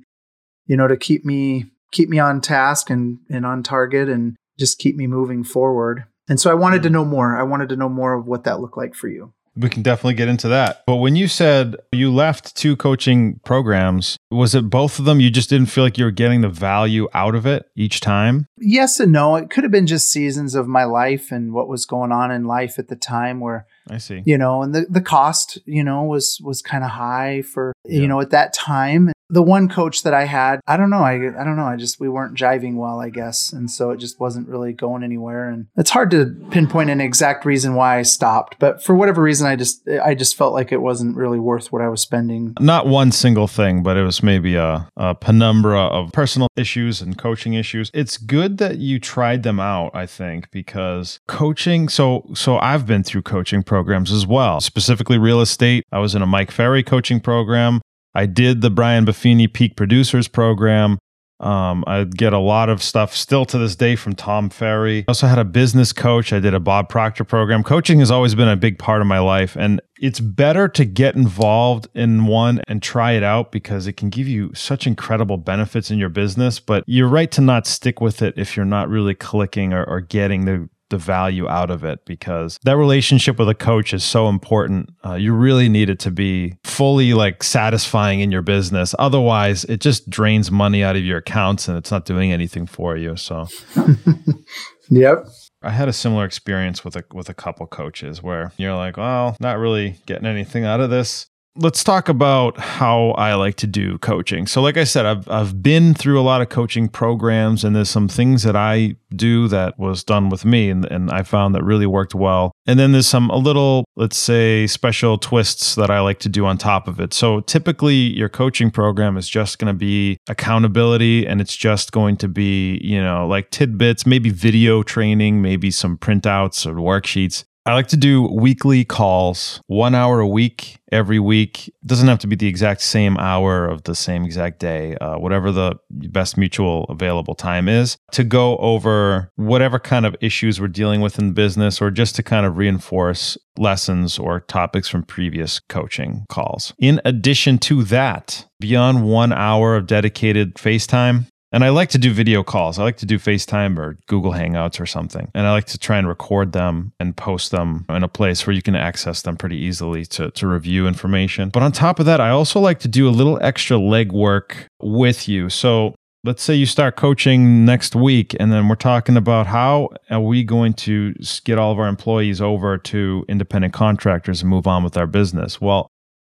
you know, to keep me keep me on task and and on target, and just keep me moving forward. And so I wanted to mm. know more. I wanted to know more of what that looked like for you. We can definitely get into that. But when you said you left two coaching programs, was it both of them? You just didn't feel like you were getting the value out of it each time? Yes and no. It could have been just seasons of my life and what was going on in life at the time where I see. You know, and the, the cost, you know, was was kind of high for yeah. you know, at that time the one coach that I had, I don't know, I I don't know, I just we weren't jiving well, I guess, and so it just wasn't really going anywhere. And it's hard to pinpoint an exact reason why I stopped, but for whatever reason, I just I just felt like it wasn't really worth what I was spending. Not one single thing, but it was maybe a, a penumbra of personal issues and coaching issues. It's good that you tried them out, I think, because coaching. So so I've been through coaching programs as well, specifically real estate. I was in a Mike Ferry coaching program. I did the Brian Buffini Peak Producers program. Um, I get a lot of stuff still to this day from Tom Ferry. I also had a business coach. I did a Bob Proctor program. Coaching has always been a big part of my life. And it's better to get involved in one and try it out because it can give you such incredible benefits in your business. But you're right to not stick with it if you're not really clicking or, or getting the the value out of it because that relationship with a coach is so important. Uh, you really need it to be fully like satisfying in your business. Otherwise, it just drains money out of your accounts and it's not doing anything for you. So, yep. I had a similar experience with a with a couple coaches where you're like, well, not really getting anything out of this let's talk about how I like to do coaching. So, like I said, I've I've been through a lot of coaching programs, and there's some things that I do that was done with me, and, and I found that really worked well. And then there's some a little, let's say, special twists that I like to do on top of it. So, typically, your coaching program is just going to be accountability, and it's just going to be, you know, like tidbits, maybe video training, maybe some printouts or worksheets I like to do weekly calls, one hour a week, every week. It doesn't have to be the exact same hour of the same exact day, uh, whatever the best mutual available time is, to go over whatever kind of issues we're dealing with in business or just to kind of reinforce lessons or topics from previous coaching calls. In addition to that, beyond one hour of dedicated FaceTime, And I like to do video calls. I like to do FaceTime or Google Hangouts or something. And I like to try and record them and post them in a place where you can access them pretty easily to, to review information. But on top of that, I also like to do a little extra legwork with you. So let's say you start coaching next week and then we're talking about how are we going to get all of our employees over to independent contractors and move on with our business well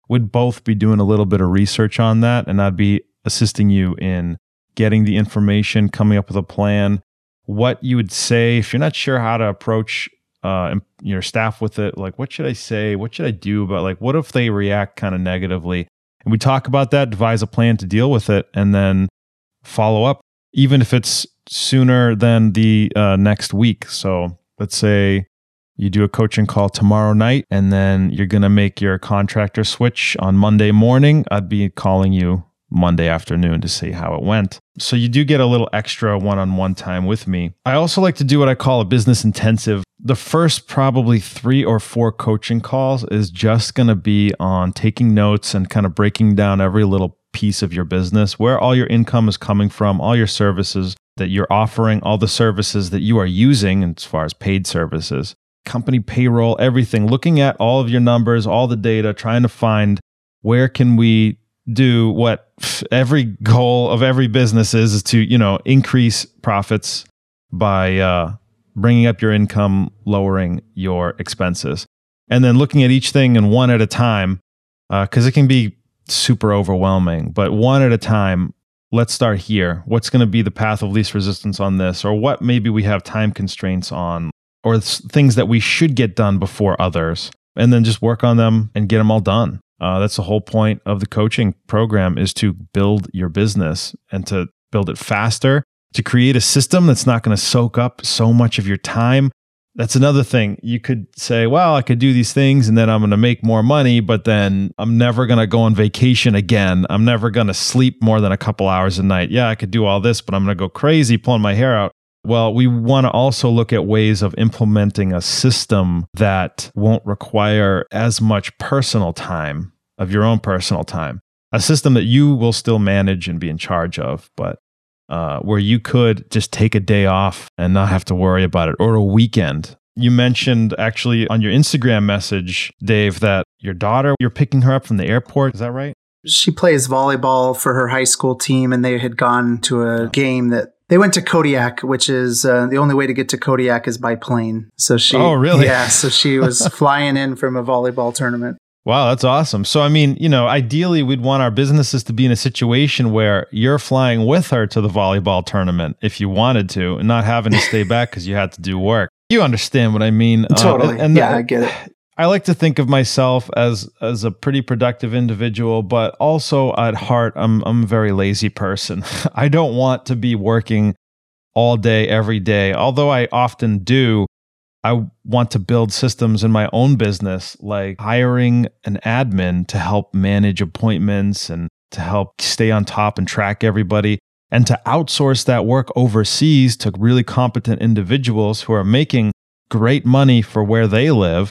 we'd both be doing a little bit of research on that and i'd be assisting you in getting the information coming up with a plan what you would say if you're not sure how to approach uh, your staff with it like what should i say what should i do about like what if they react kind of negatively and we talk about that devise a plan to deal with it and then follow up, even if it's sooner than the uh, next week. So let's say you do a coaching call tomorrow night and then you're going to make your contractor switch on Monday morning. I'd be calling you Monday afternoon to see how it went. So you do get a little extra one on one time with me. I also like to do what I call a business intensive. The first probably three or four coaching calls is just going to be on taking notes and kind of breaking down every little piece of your business, where all your income is coming from, all your services that you're offering, all the services that you are using as far as paid services, company payroll, everything, looking at all of your numbers, all the data, trying to find where can we do what every goal of every business is is to, you know, increase profits by uh, bringing up your income, lowering your expenses. And then looking at each thing and one at a time, because uh, it can be super overwhelming, but one at a time. Let's start here. What's going to be the path of least resistance on this, or what maybe we have time constraints on, or things that we should get done before others, and then just work on them and get them all done. Uh, that's the whole point of the coaching program is to build your business and to build it faster, to create a system that's not going to soak up so much of your time that's another thing. You could say, well, I could do these things and then I'm going to make more money, but then I'm never going to go on vacation again. I'm never going to sleep more than a couple hours a night. Yeah, I could do all this, but I'm going to go crazy pulling my hair out. Well, we want to also look at ways of implementing a system that won't require as much personal time of your own personal time. A system that you will still manage and be in charge of, but uh, where you could just take a day off and not have to worry about it or a weekend. You mentioned actually on your Instagram message, Dave, that your daughter, you're picking her up from the airport. Is that right? She plays volleyball for her high school team, and they had gone to a game that they went to Kodiak, which is uh, the only way to get to Kodiak is by plane. So she, oh really? Yeah, so she was flying in from a volleyball tournament. Wow, that's awesome. So, I mean, you know, ideally, we'd want our businesses to be in a situation where you're flying with her to the volleyball tournament if you wanted to, and not having to stay back because you had to do work. You understand what I mean? Totally. Uh, and, and yeah, the, I get it. I like to think of myself as as a pretty productive individual, but also at heart, I'm I'm a very lazy person. I don't want to be working all day every day, although I often do. I want to build systems in my own business, like hiring an admin to help manage appointments and to help stay on top and track everybody, and to outsource that work overseas to really competent individuals who are making great money for where they live.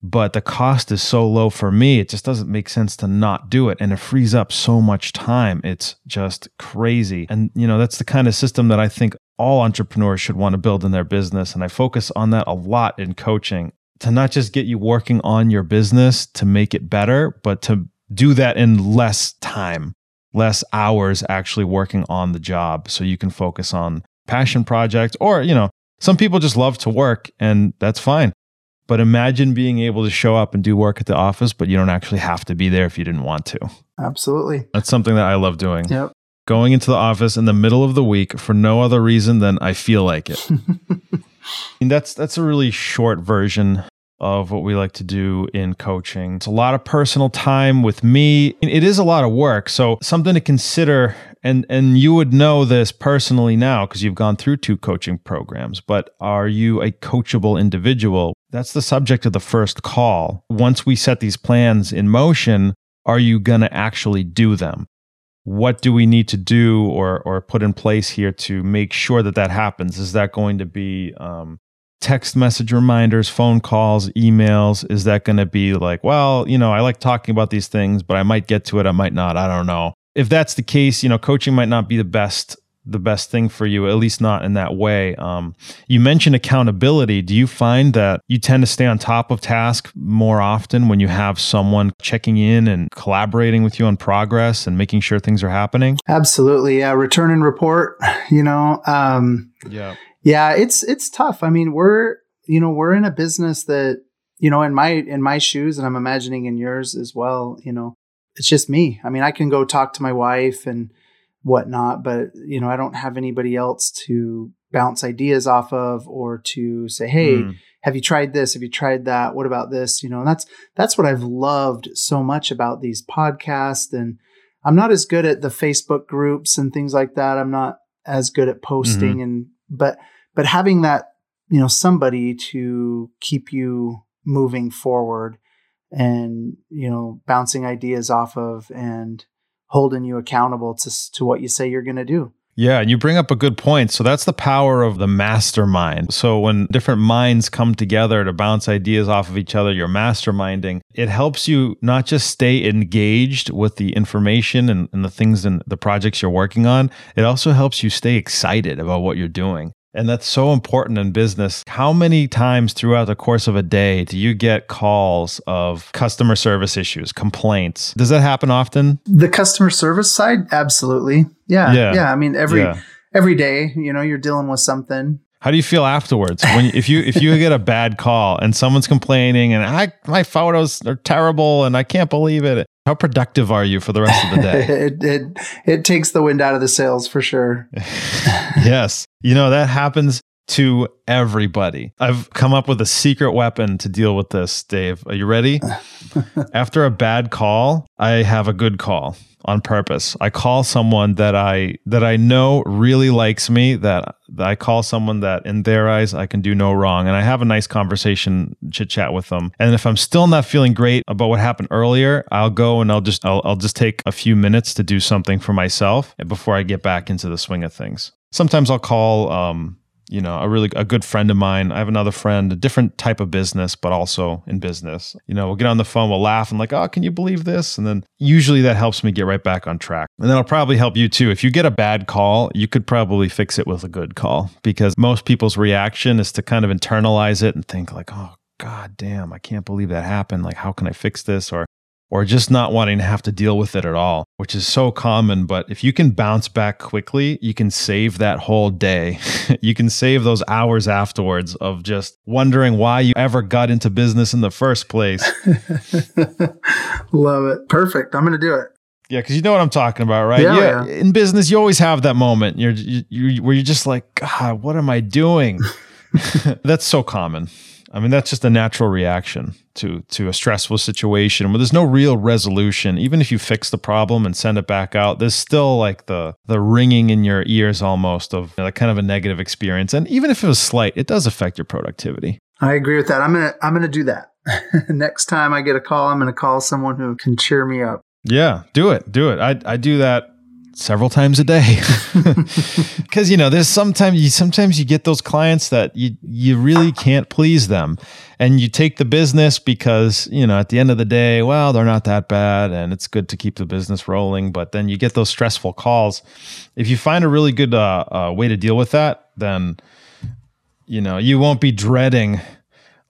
But the cost is so low for me, it just doesn't make sense to not do it. And it frees up so much time. It's just crazy. And, you know, that's the kind of system that I think all entrepreneurs should want to build in their business. And I focus on that a lot in coaching to not just get you working on your business to make it better, but to do that in less time, less hours actually working on the job so you can focus on passion projects or, you know, some people just love to work and that's fine. But imagine being able to show up and do work at the office, but you don't actually have to be there if you didn't want to. Absolutely. That's something that I love doing. Yep going into the office in the middle of the week for no other reason than I feel like it. and that's that's a really short version of what we like to do in coaching. It's a lot of personal time with me. It is a lot of work. So something to consider and and you would know this personally now because you've gone through two coaching programs, but are you a coachable individual? That's the subject of the first call. Once we set these plans in motion, are you going to actually do them? what do we need to do or or put in place here to make sure that that happens? Is that going to be um, text message reminders, phone calls, emails? Is that going to be like, well, you know, I like talking about these things, but I might get to it, I might not, I don't know. If that's the case, you know, coaching might not be the best the best thing for you, at least not in that way. Um, you mentioned accountability. Do you find that you tend to stay on top of task more often when you have someone checking in and collaborating with you on progress and making sure things are happening? Absolutely. Yeah. Return and report, you know, um, yeah. Yeah. It's, it's tough. I mean, we're, you know, we're in a business that, you know, in my, in my shoes, and I'm imagining in yours as well, you know, it's just me. I mean, I can go talk to my wife and, whatnot, but you know, I don't have anybody else to bounce ideas off of or to say, hey, mm. have you tried this? Have you tried that? What about this? You know, and that's that's what I've loved so much about these podcasts. And I'm not as good at the Facebook groups and things like that. I'm not as good at posting mm-hmm. and but but having that, you know, somebody to keep you moving forward and you know bouncing ideas off of and holding you accountable to, to what you say you're going to do. Yeah, and you bring up a good point. So that's the power of the mastermind. So when different minds come together to bounce ideas off of each other, you're masterminding. It helps you not just stay engaged with the information and, and the things and the projects you're working on, it also helps you stay excited about what you're doing. And that's so important in business. How many times throughout the course of a day do you get calls of customer service issues, complaints? Does that happen often? The customer service side, absolutely. Yeah. Yeah. yeah. I mean, every yeah. every day, you know, you're dealing with something. How do you feel afterwards when if you if you get a bad call and someone's complaining and I my photos are terrible and I can't believe it? How productive are you for the rest of the day? it, it it takes the wind out of the sails for sure. yes. You know, that happens to everybody. I've come up with a secret weapon to deal with this, Dave. Are you ready? After a bad call, I have a good call on purpose. I call someone that I that I know really likes me that, that I call someone that in their eyes I can do no wrong and I have a nice conversation chit chat with them. And if I'm still not feeling great about what happened earlier, I'll go and I'll just I'll, I'll just take a few minutes to do something for myself before I get back into the swing of things. Sometimes I'll call um, you know, a really a good friend of mine. I have another friend, a different type of business, but also in business. You know, we'll get on the phone, we'll laugh, and like, oh, can you believe this? And then usually that helps me get right back on track. And that'll probably help you too. If you get a bad call, you could probably fix it with a good call because most people's reaction is to kind of internalize it and think like, oh, God damn, I can't believe that happened. Like, how can I fix this? Or or just not wanting to have to deal with it at all, which is so common. But if you can bounce back quickly, you can save that whole day. you can save those hours afterwards of just wondering why you ever got into business in the first place. Love it. Perfect. I'm going to do it. Yeah, because you know what I'm talking about, right? Yeah, yeah, yeah. In business, you always have that moment. You're you, you, where you're just like, God, what am I doing? That's so common. I mean, that's just a natural reaction to to a stressful situation where there's no real resolution. Even if you fix the problem and send it back out, there's still like the the ringing in your ears almost of you know, kind of a negative experience. And even if it was slight, it does affect your productivity. I agree with that. I'm gonna I'm gonna do that. Next time I get a call, I'm gonna call someone who can cheer me up. Yeah, do it. Do it. I I do that several times a day. Because you know there's sometimes you sometimes you get those clients that you you really can't please them. And you take the business because you know at the end of the day well they're not that bad and it's good to keep the business rolling. But then you get those stressful calls. If you find a really good uh, uh, way to deal with that then you know you won't be dreading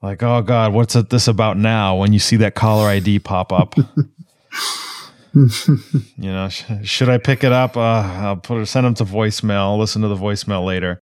like oh god what's this about now? when you see that caller id pop up you know, sh- should I pick it up? Uh, I'll put it, send them to voicemail. I'll listen to the voicemail later.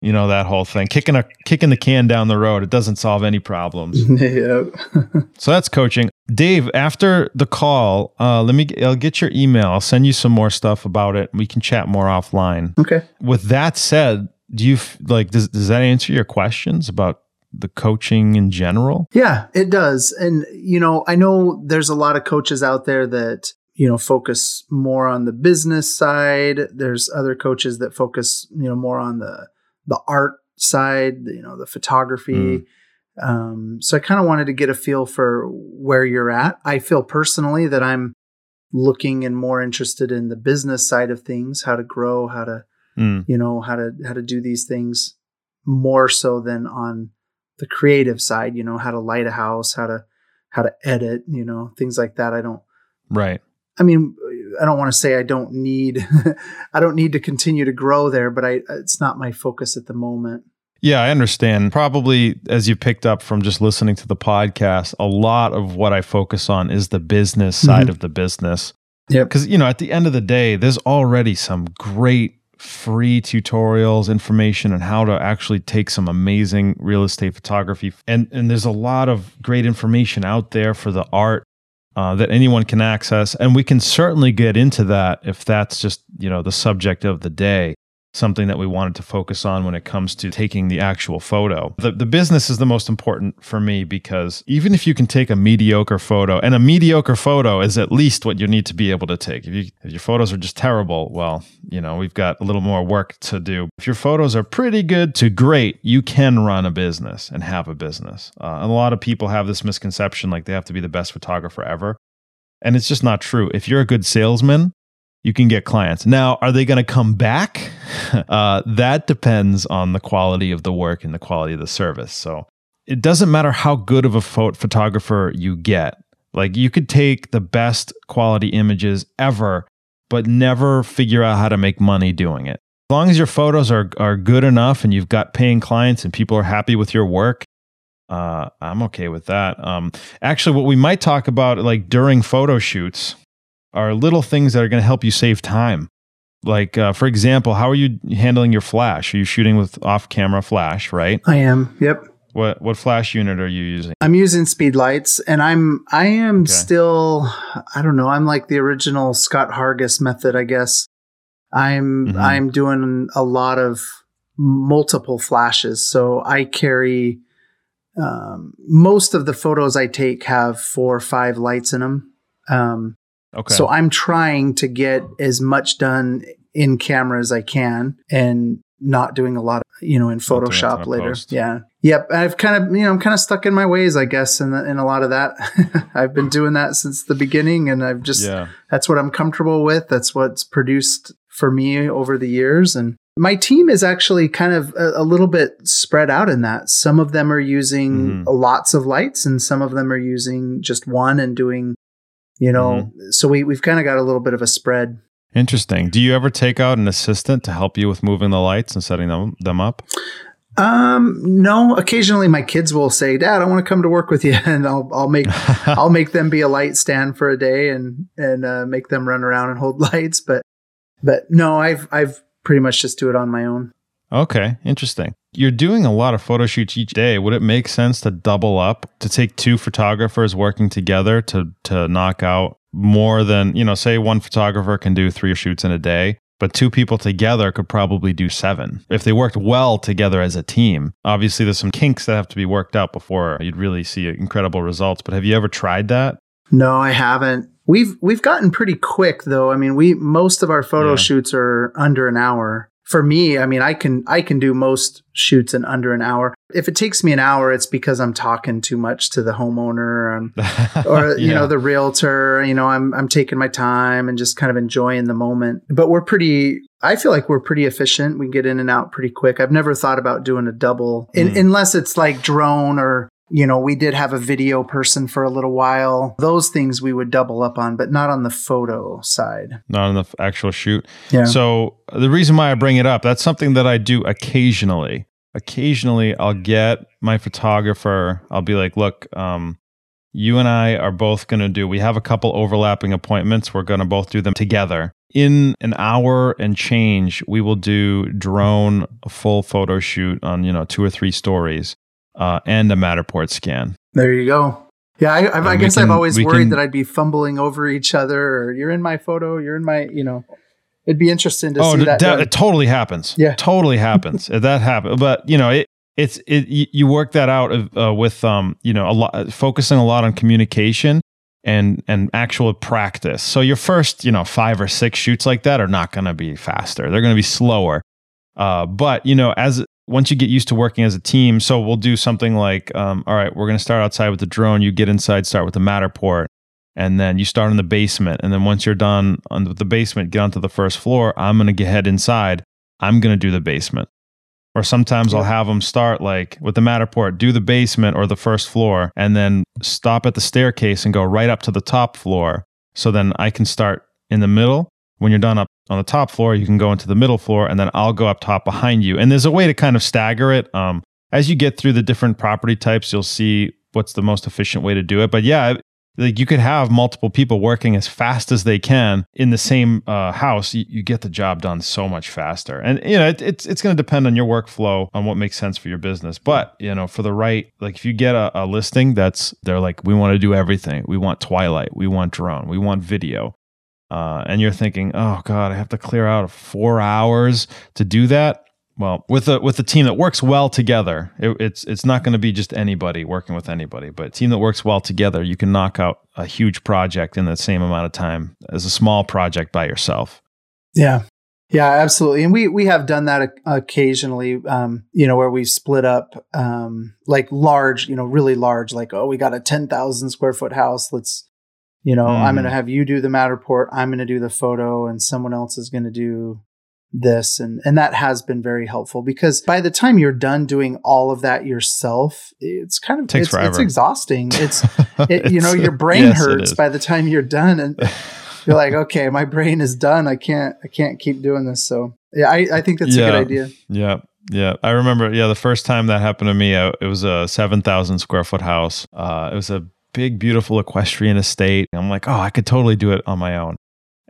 You know that whole thing, kicking a kicking the can down the road. It doesn't solve any problems. yep. so that's coaching. Dave, after the call, uh, let me. I'll get your email. I'll send you some more stuff about it. We can chat more offline. Okay. With that said, do you like? Does does that answer your questions about the coaching in general? Yeah, it does. And, you know, I know there's a lot of coaches out there that, you know, focus more on the business side. There's other coaches that focus, you know, more on the the art side, you know, the photography. Mm. Um, so I kind of wanted to get a feel for where you're at. I feel personally that I'm looking and more interested in the business side of things, how to grow, how to, mm. you know, how to how to do these things more so than on the creative side, you know, how to light a house, how to how to edit, you know, things like that. I don't Right. I mean, I don't want to say I don't need I don't need to continue to grow there, but I it's not my focus at the moment. Yeah, I understand. Probably as you picked up from just listening to the podcast, a lot of what I focus on is the business side mm-hmm. of the business. Yeah. Because, you know, at the end of the day, there's already some great free tutorials, information on how to actually take some amazing real estate photography. And, and there's a lot of great information out there for the art uh, that anyone can access. And we can certainly get into that if that's just, you know, the subject of the day something that we wanted to focus on when it comes to taking the actual photo. The, the business is the most important for me because even if you can take a mediocre photo, and a mediocre photo is at least what you need to be able to take. If, you, if your photos are just terrible, well, you know, we've got a little more work to do. If your photos are pretty good to great, you can run a business and have a business. Uh, and a lot of people have this misconception like they have to be the best photographer ever. And it's just not true. If you're a good salesman, you can get clients. Now, are they going to come back? uh, that depends on the quality of the work and the quality of the service. So it doesn't matter how good of a photographer you get. Like you could take the best quality images ever, but never figure out how to make money doing it. As long as your photos are, are good enough and you've got paying clients and people are happy with your work, uh, I'm okay with that. Um, actually, what we might talk about, like during photo shoots, are little things that are going to help you save time. Like, uh, for example, how are you handling your flash? Are you shooting with off camera flash, right? I am. Yep. What what flash unit are you using? I'm using Speedlights, and I'm I am okay. still I don't know. I'm like the original Scott Hargis method, I guess. I'm mm-hmm. I'm doing a lot of multiple flashes, so I carry um, most of the photos I take have four or five lights in them. Um, Okay. So I'm trying to get as much done in camera as I can and not doing a lot of, you know, in Photoshop later. Post. Yeah. Yep. I've kind of, you know, I'm kind of stuck in my ways, I guess, in, the, in a lot of that. I've been doing that since the beginning and I've just, yeah. that's what I'm comfortable with. That's what's produced for me over the years. And my team is actually kind of a, a little bit spread out in that. Some of them are using mm-hmm. lots of lights and some of them are using just one and doing you know mm-hmm. so we, we've kind of got a little bit of a spread. Interesting. Do you ever take out an assistant to help you with moving the lights and setting them, them up? Um no. Occasionally my kids will say dad i want to come to work with you and i'll i'll make i'll make them be a light stand for a day and and uh, make them run around and hold lights but but no i've i've pretty much just do it on my own Okay, interesting. You're doing a lot of photo shoots each day. Would it make sense to double up to take two photographers working together to to knock out more than, you know, say one photographer can do 3 shoots in a day, but two people together could probably do 7. If they worked well together as a team. Obviously there's some kinks that have to be worked out before you'd really see incredible results, but have you ever tried that? No, I haven't. We've we've gotten pretty quick though. I mean, we most of our photo yeah. shoots are under an hour for me, I mean, I can I can do most shoots in under an hour. If it takes me an hour, it's because I'm talking too much to the homeowner um, or you know the realtor. You know, I'm I'm taking my time and just kind of enjoying the moment. But we're pretty. I feel like we're pretty efficient. We get in and out pretty quick. I've never thought about doing a double, mm. in, unless it's like drone or you know, we did have a video person for a little while. Those things we would double up on, but not on the photo side. Not on the actual shoot. Yeah. So the reason why I bring it up, that's something that I do occasionally. Occasionally, I'll get my photographer. I'll be like, "Look, um, you and I are both going to do. We have a couple overlapping appointments. We're going to both do them together." in an hour and change we will do drone full photo shoot on you know two or three stories uh, and a Matterport scan. There you go. Yeah, I, I guess can, I've always worried can, that I'd be fumbling over each other, or you're in my photo, you're in my, you know. It'd be interesting to oh, see that. that it totally happens. Yeah, totally happens. that happens, but you know, it it's it you work that out uh, with um you know a lot focusing a lot on communication and and actual practice. So your first you know five or six shoots like that are not going to be faster. They're going to be slower. Uh, but you know, as once you get used to working as a team, so we'll do something like, um, all right, we're going to start outside with the drone. You get inside, start with the Matterport, and then you start in the basement. And then once you're done on the basement, get onto the first floor. I'm going to head inside. I'm going to do the basement. Or sometimes yeah. I'll have them start like with the Matterport, do the basement or the first floor, and then stop at the staircase and go right up to the top floor. So then I can start in the middle. When you're done up on the top floor, you can go into the middle floor, and then I'll go up top behind you. And there's a way to kind of stagger it. Um, as you get through the different property types, you'll see what's the most efficient way to do it. But yeah, like you could have multiple people working as fast as they can in the same uh, house. You, you, get the job done so much faster, and you know it, it's it's going to depend on your workflow on what makes sense for your business. But you know, for the right, like if you get a, a listing that's they're like, we want to do everything. We want Twilight. We want drone. We want video. Uh, and you're thinking, oh God, I have to clear out four hours to do that? Well with a with a team that works well together it, it's it's not going to be just anybody working with anybody but team that works well together you can knock out a huge project in the same amount of time as a small project by yourself. Yeah. Yeah absolutely. And we we have done that occasionally um, you know where we split up um, like large you know really large like oh we got a 10,000 square foot house. Let's you know mm. i'm going to have you do the Matterport i'm going to do the photo and someone else is going to do this and and that has been very helpful because by the time you're done doing all of that yourself it's kind of Takes it's, forever. it's exhausting it's, it, you know your brain yes, hurts by the time you're done and you're like okay my brain is done i can't i can't keep doing this so yeah i, I think that's yeah. a good idea yeah yeah, I remember. Yeah, the first time that happened to me, I, it was a seven thousand square foot house. Uh, it was a big, beautiful equestrian estate. I'm like, oh, I could totally do it on my own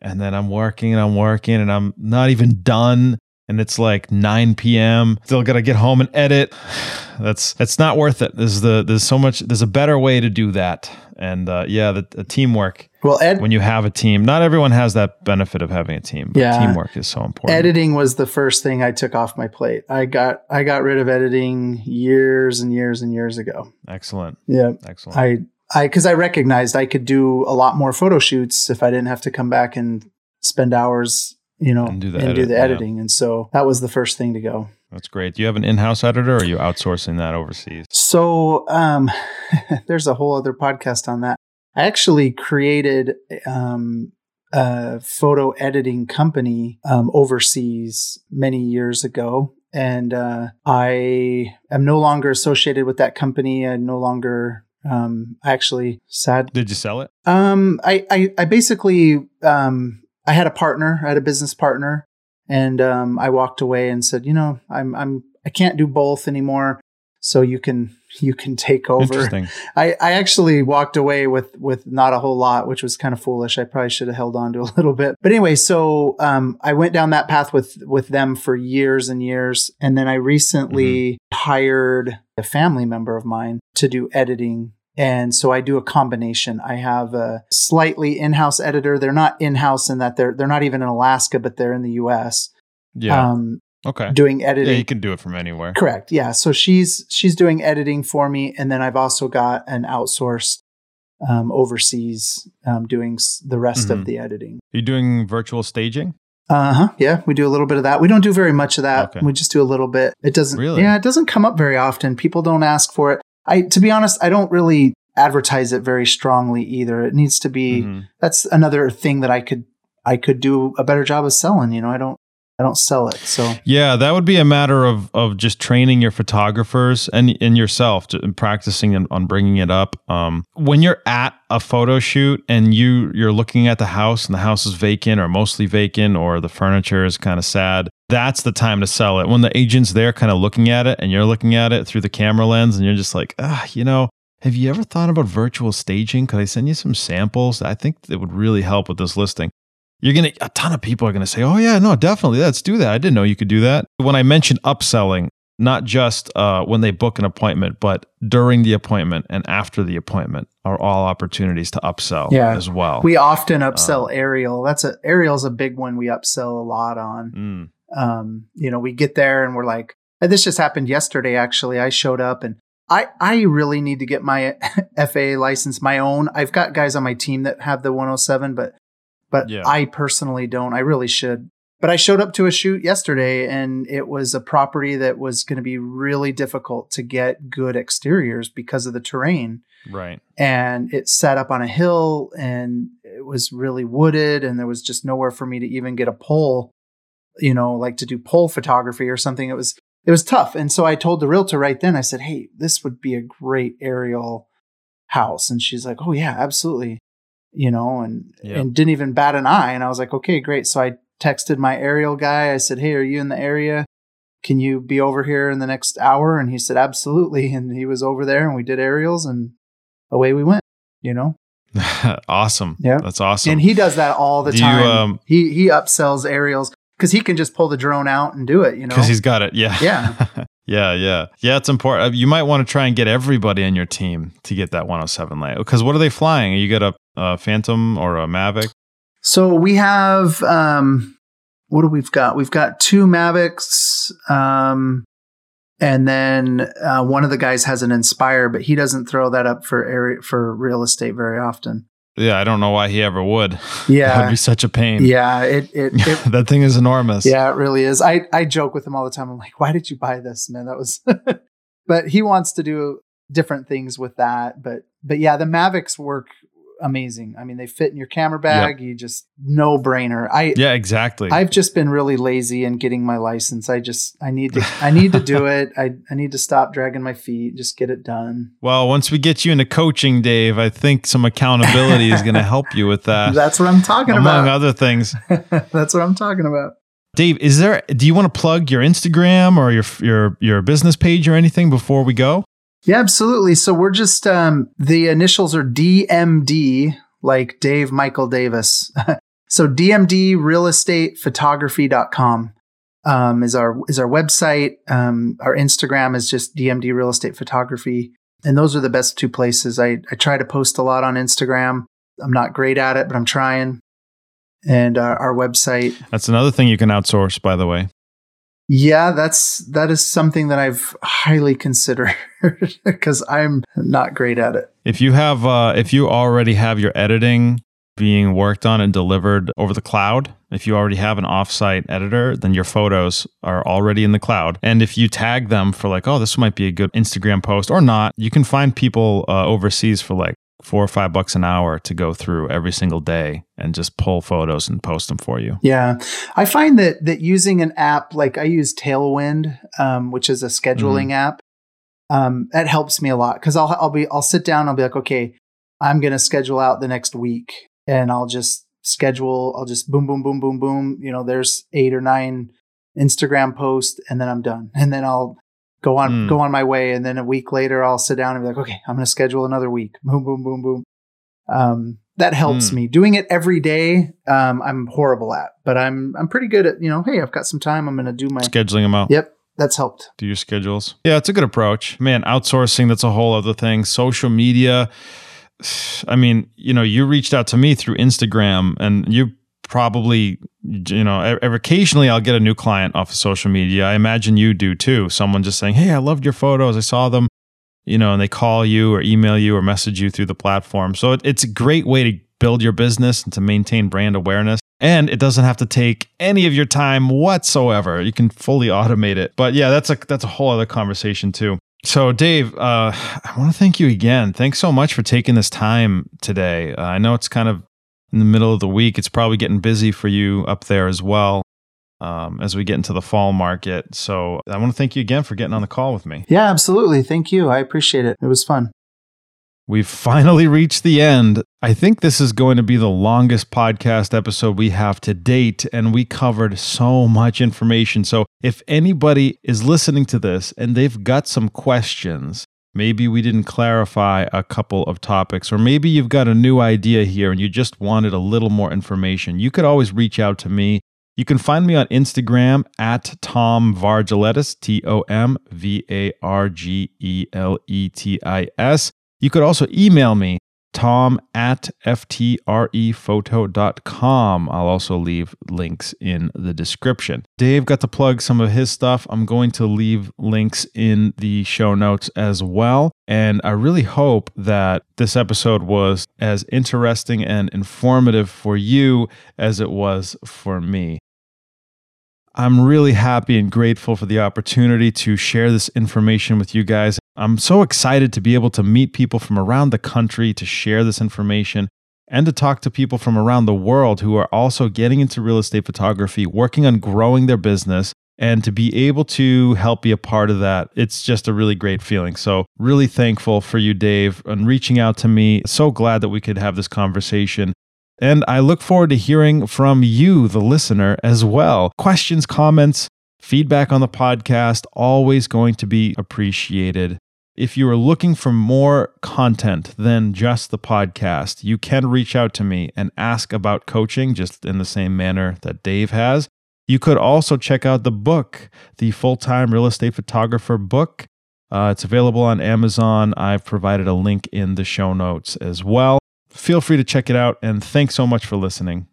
and then I'm working and I'm working and I'm not even done and it's like 9 p.m. Still got to get home and edit. That's that's not worth it. There's the there's so much there's a better way to do that. And uh, yeah, the, the teamwork. Well, ed- when you have a team, not everyone has that benefit of having a team. yeah, teamwork is so important. Editing was the first thing I took off my plate. I got I got rid of editing years and years and years ago. Excellent. Yeah, excellent. I I because I recognized I could do a lot more photo shoots if I didn't have to come back and spend hours, you know, and do the, and edit, do the editing. Yeah. And so that was the first thing to go. That's great. Do you have an in-house editor, or are you outsourcing that overseas? So um, there's a whole other podcast on that. I actually created um, a photo editing company um, overseas many years ago. And uh, I am no longer associated with that company. I no longer um, I actually sad. Did you sell it? Um, I, I, I basically, um, I had a partner, I had a business partner and, um, I walked away and said, you know, I'm, I'm, I can't do both anymore. So you can, you can take over. I, I actually walked away with, with not a whole lot, which was kind of foolish. I probably should have held on to a little bit, but anyway, so, um, I went down that path with, with them for years and years. And then I recently mm-hmm. hired a family member of mine to do editing. And so I do a combination. I have a slightly in-house editor. They're not in-house in that they're they're not even in Alaska, but they're in the US. Yeah. Um, okay. Doing editing. Yeah, you can do it from anywhere. Correct. Yeah. So she's she's doing editing for me, and then I've also got an outsourced um, overseas um, doing the rest mm-hmm. of the editing. Are you doing virtual staging? Uh huh. Yeah, we do a little bit of that. We don't do very much of that. Okay. We just do a little bit. It doesn't. Really? Yeah, it doesn't come up very often. People don't ask for it. I, to be honest, I don't really advertise it very strongly either. It needs to be. Mm-hmm. That's another thing that I could I could do a better job of selling. You know, I don't I don't sell it. So yeah, that would be a matter of of just training your photographers and and yourself to, and practicing and, on bringing it up. Um, when you're at a photo shoot and you you're looking at the house and the house is vacant or mostly vacant or the furniture is kind of sad, that's the time to sell it. When the agent's there, kind of looking at it, and you're looking at it through the camera lens, and you're just like, ah, you know. Have you ever thought about virtual staging? Could I send you some samples? I think it would really help with this listing you're going to, a ton of people are going to say, oh, yeah, no, definitely, let's do that. I didn't know you could do that. When I mentioned upselling, not just uh, when they book an appointment, but during the appointment and after the appointment are all opportunities to upsell yeah. as well. We often upsell um, aerial. That's a aerial's a big one we upsell a lot on. Mm. Um, you know, we get there and we're like, this just happened yesterday. Actually, I showed up and I I really need to get my FAA license, my own. I've got guys on my team that have the 107, but but yeah. I personally don't. I really should. But I showed up to a shoot yesterday and it was a property that was going to be really difficult to get good exteriors because of the terrain. Right. And it sat up on a hill and it was really wooded and there was just nowhere for me to even get a pole, you know, like to do pole photography or something. It was it was tough. And so I told the realtor right then, I said, Hey, this would be a great aerial house. And she's like, Oh yeah, absolutely. You know, and Yeah. and didn't even bat an eye. And I was like, okay, great. So I texted my aerial guy. I said, hey, are you in the area? Can you be over here in the next hour? And he said, absolutely. And he was over there, and we did aerials, and away we went. You know, awesome. Yeah. That's awesome. and he does that all the Do you, time. um, he he upsells aerials because he can just pull the drone out and do it. You know, because he's got it. Yeah. Yeah. yeah. Yeah. Yeah. It's important. Uh, You might want to try and get everybody on your team to get that 107 lay. Because what are they flying? You get a, a Phantom or a Mavic? So we have um what do we've got? We've got two Mavics, um, and then uh, one of the guys has an Inspire, but he doesn't throw that up for area for real estate very often. Yeah. I don't know why he ever would. Yeah, that'd be such a pain. yeah, it it, it that thing is enormous. yeah, it really is. I I joke with him all the time. I'm like, why did you buy this, man? That was, but he wants to do different things with that. But but yeah, the Mavics work amazing. I mean, they fit in your camera bag. You just no brainer. I Yeah. Exactly. I've just been really lazy in getting my license. I just I need to I need to do it. I I need to stop dragging my feet, just get it done. well, once we get you into coaching, Dave, I think some accountability is going to help you with that. That's what I'm talking among about. Among other things. That's what I'm talking about. Dave, is there? Do you want to plug your Instagram or your your your business page or anything before we go? Yeah, absolutely. So we're just um the initials are DMD, like Dave Michael Davis. so DMD real estate photography.com um is our is our website. Um our Instagram is just DMD real estate photography. And those are the best two places. I, I try to post a lot on Instagram. I'm not great at it, but I'm trying. And uh, our website That's another thing you can outsource, by the way. Yeah, that's that is something that I've highly considered because I'm not great at it. If you have, uh, if you already have your editing being worked on and delivered over the cloud, if you already have an offsite editor, then your photos are already in the cloud. And if you tag them for like, oh, this might be a good Instagram post or not, you can find people uh, overseas for like four or five bucks an hour to go through every single day and just pull photos and post them for you. Yeah, I find that that using an app like I use Tailwind, um, which is a scheduling app, um, that helps me a lot because I'll I'll be I'll sit down I'll be like okay I'm gonna schedule out the next week and I'll just schedule I'll just boom boom boom boom boom you know there's eight or nine Instagram posts and then I'm done. And then I'll go on Mm. go on my way and then a week later I'll sit down and be like okay I'm gonna schedule another week boom boom boom boom um, that helps Mm. me doing it every day um, I'm horrible at but I'm I'm pretty good at you know hey I've got some time I'm gonna do my Scheduling them out. yep that's helped do your schedules. Yeah, it's a good approach. Man, outsourcing, that's a whole other thing. Social media. I mean, you know, you reached out to me through Instagram and you probably, you know, occasionally I'll get a new client off of social media. I imagine you do too. Someone just saying, Hey, I loved your photos. I saw them, you know, and they call you or email you or message you through the platform. So it, it's a great way to build your business and to maintain brand awareness. And it doesn't have to take any of your time whatsoever. You can fully automate it. But yeah, that's a that's a whole other conversation too. So, Dave, uh, I want to thank you again. Thanks so much for taking this time today. Uh, I know it's kind of in the middle of the week. It's probably getting busy for you up there as well um, as we get into the fall market. So, I want to thank you again for getting on the call with me. yeah absolutely thank you I appreciate it it was fun We've finally reached the end. I think this is going to be the longest podcast episode we have to date, and we covered so much information. So, if anybody is listening to this and they've got some questions, maybe we didn't clarify a couple of topics, or maybe you've got a new idea here and you just wanted a little more information, you could always reach out to me. You can find me on Instagram at Tom Vargeletis, T O M V A R G E L E T I S. You could also email me, tom at ftrephoto.com. I'll also leave links in the description. Dave got to plug some of his stuff. I'm going to leave links in the show notes as well. And I really hope that this episode was as interesting and informative for you as it was for me. I'm really happy and grateful for the opportunity to share this information with you guys. I'm so excited to be able to meet people from around the country to share this information and to talk to people from around the world who are also getting into real estate photography, working on growing their business, And to be able to help be a part of that, it's just a really great feeling. So, really thankful for you, Dave, and reaching out to me. So glad that we could have this conversation. And I look forward to hearing from you, the listener, as well. Questions, comments, feedback on the podcast, always going to be appreciated. If you are looking for more content than just the podcast, you can reach out to me and ask about coaching just in the same manner that Dave has. You could also check out the book, the Full Time Real Estate Photographer book. Uh, it's available on Amazon. I've provided a link in the show notes as well. Feel free to check it out, and thanks so much for listening.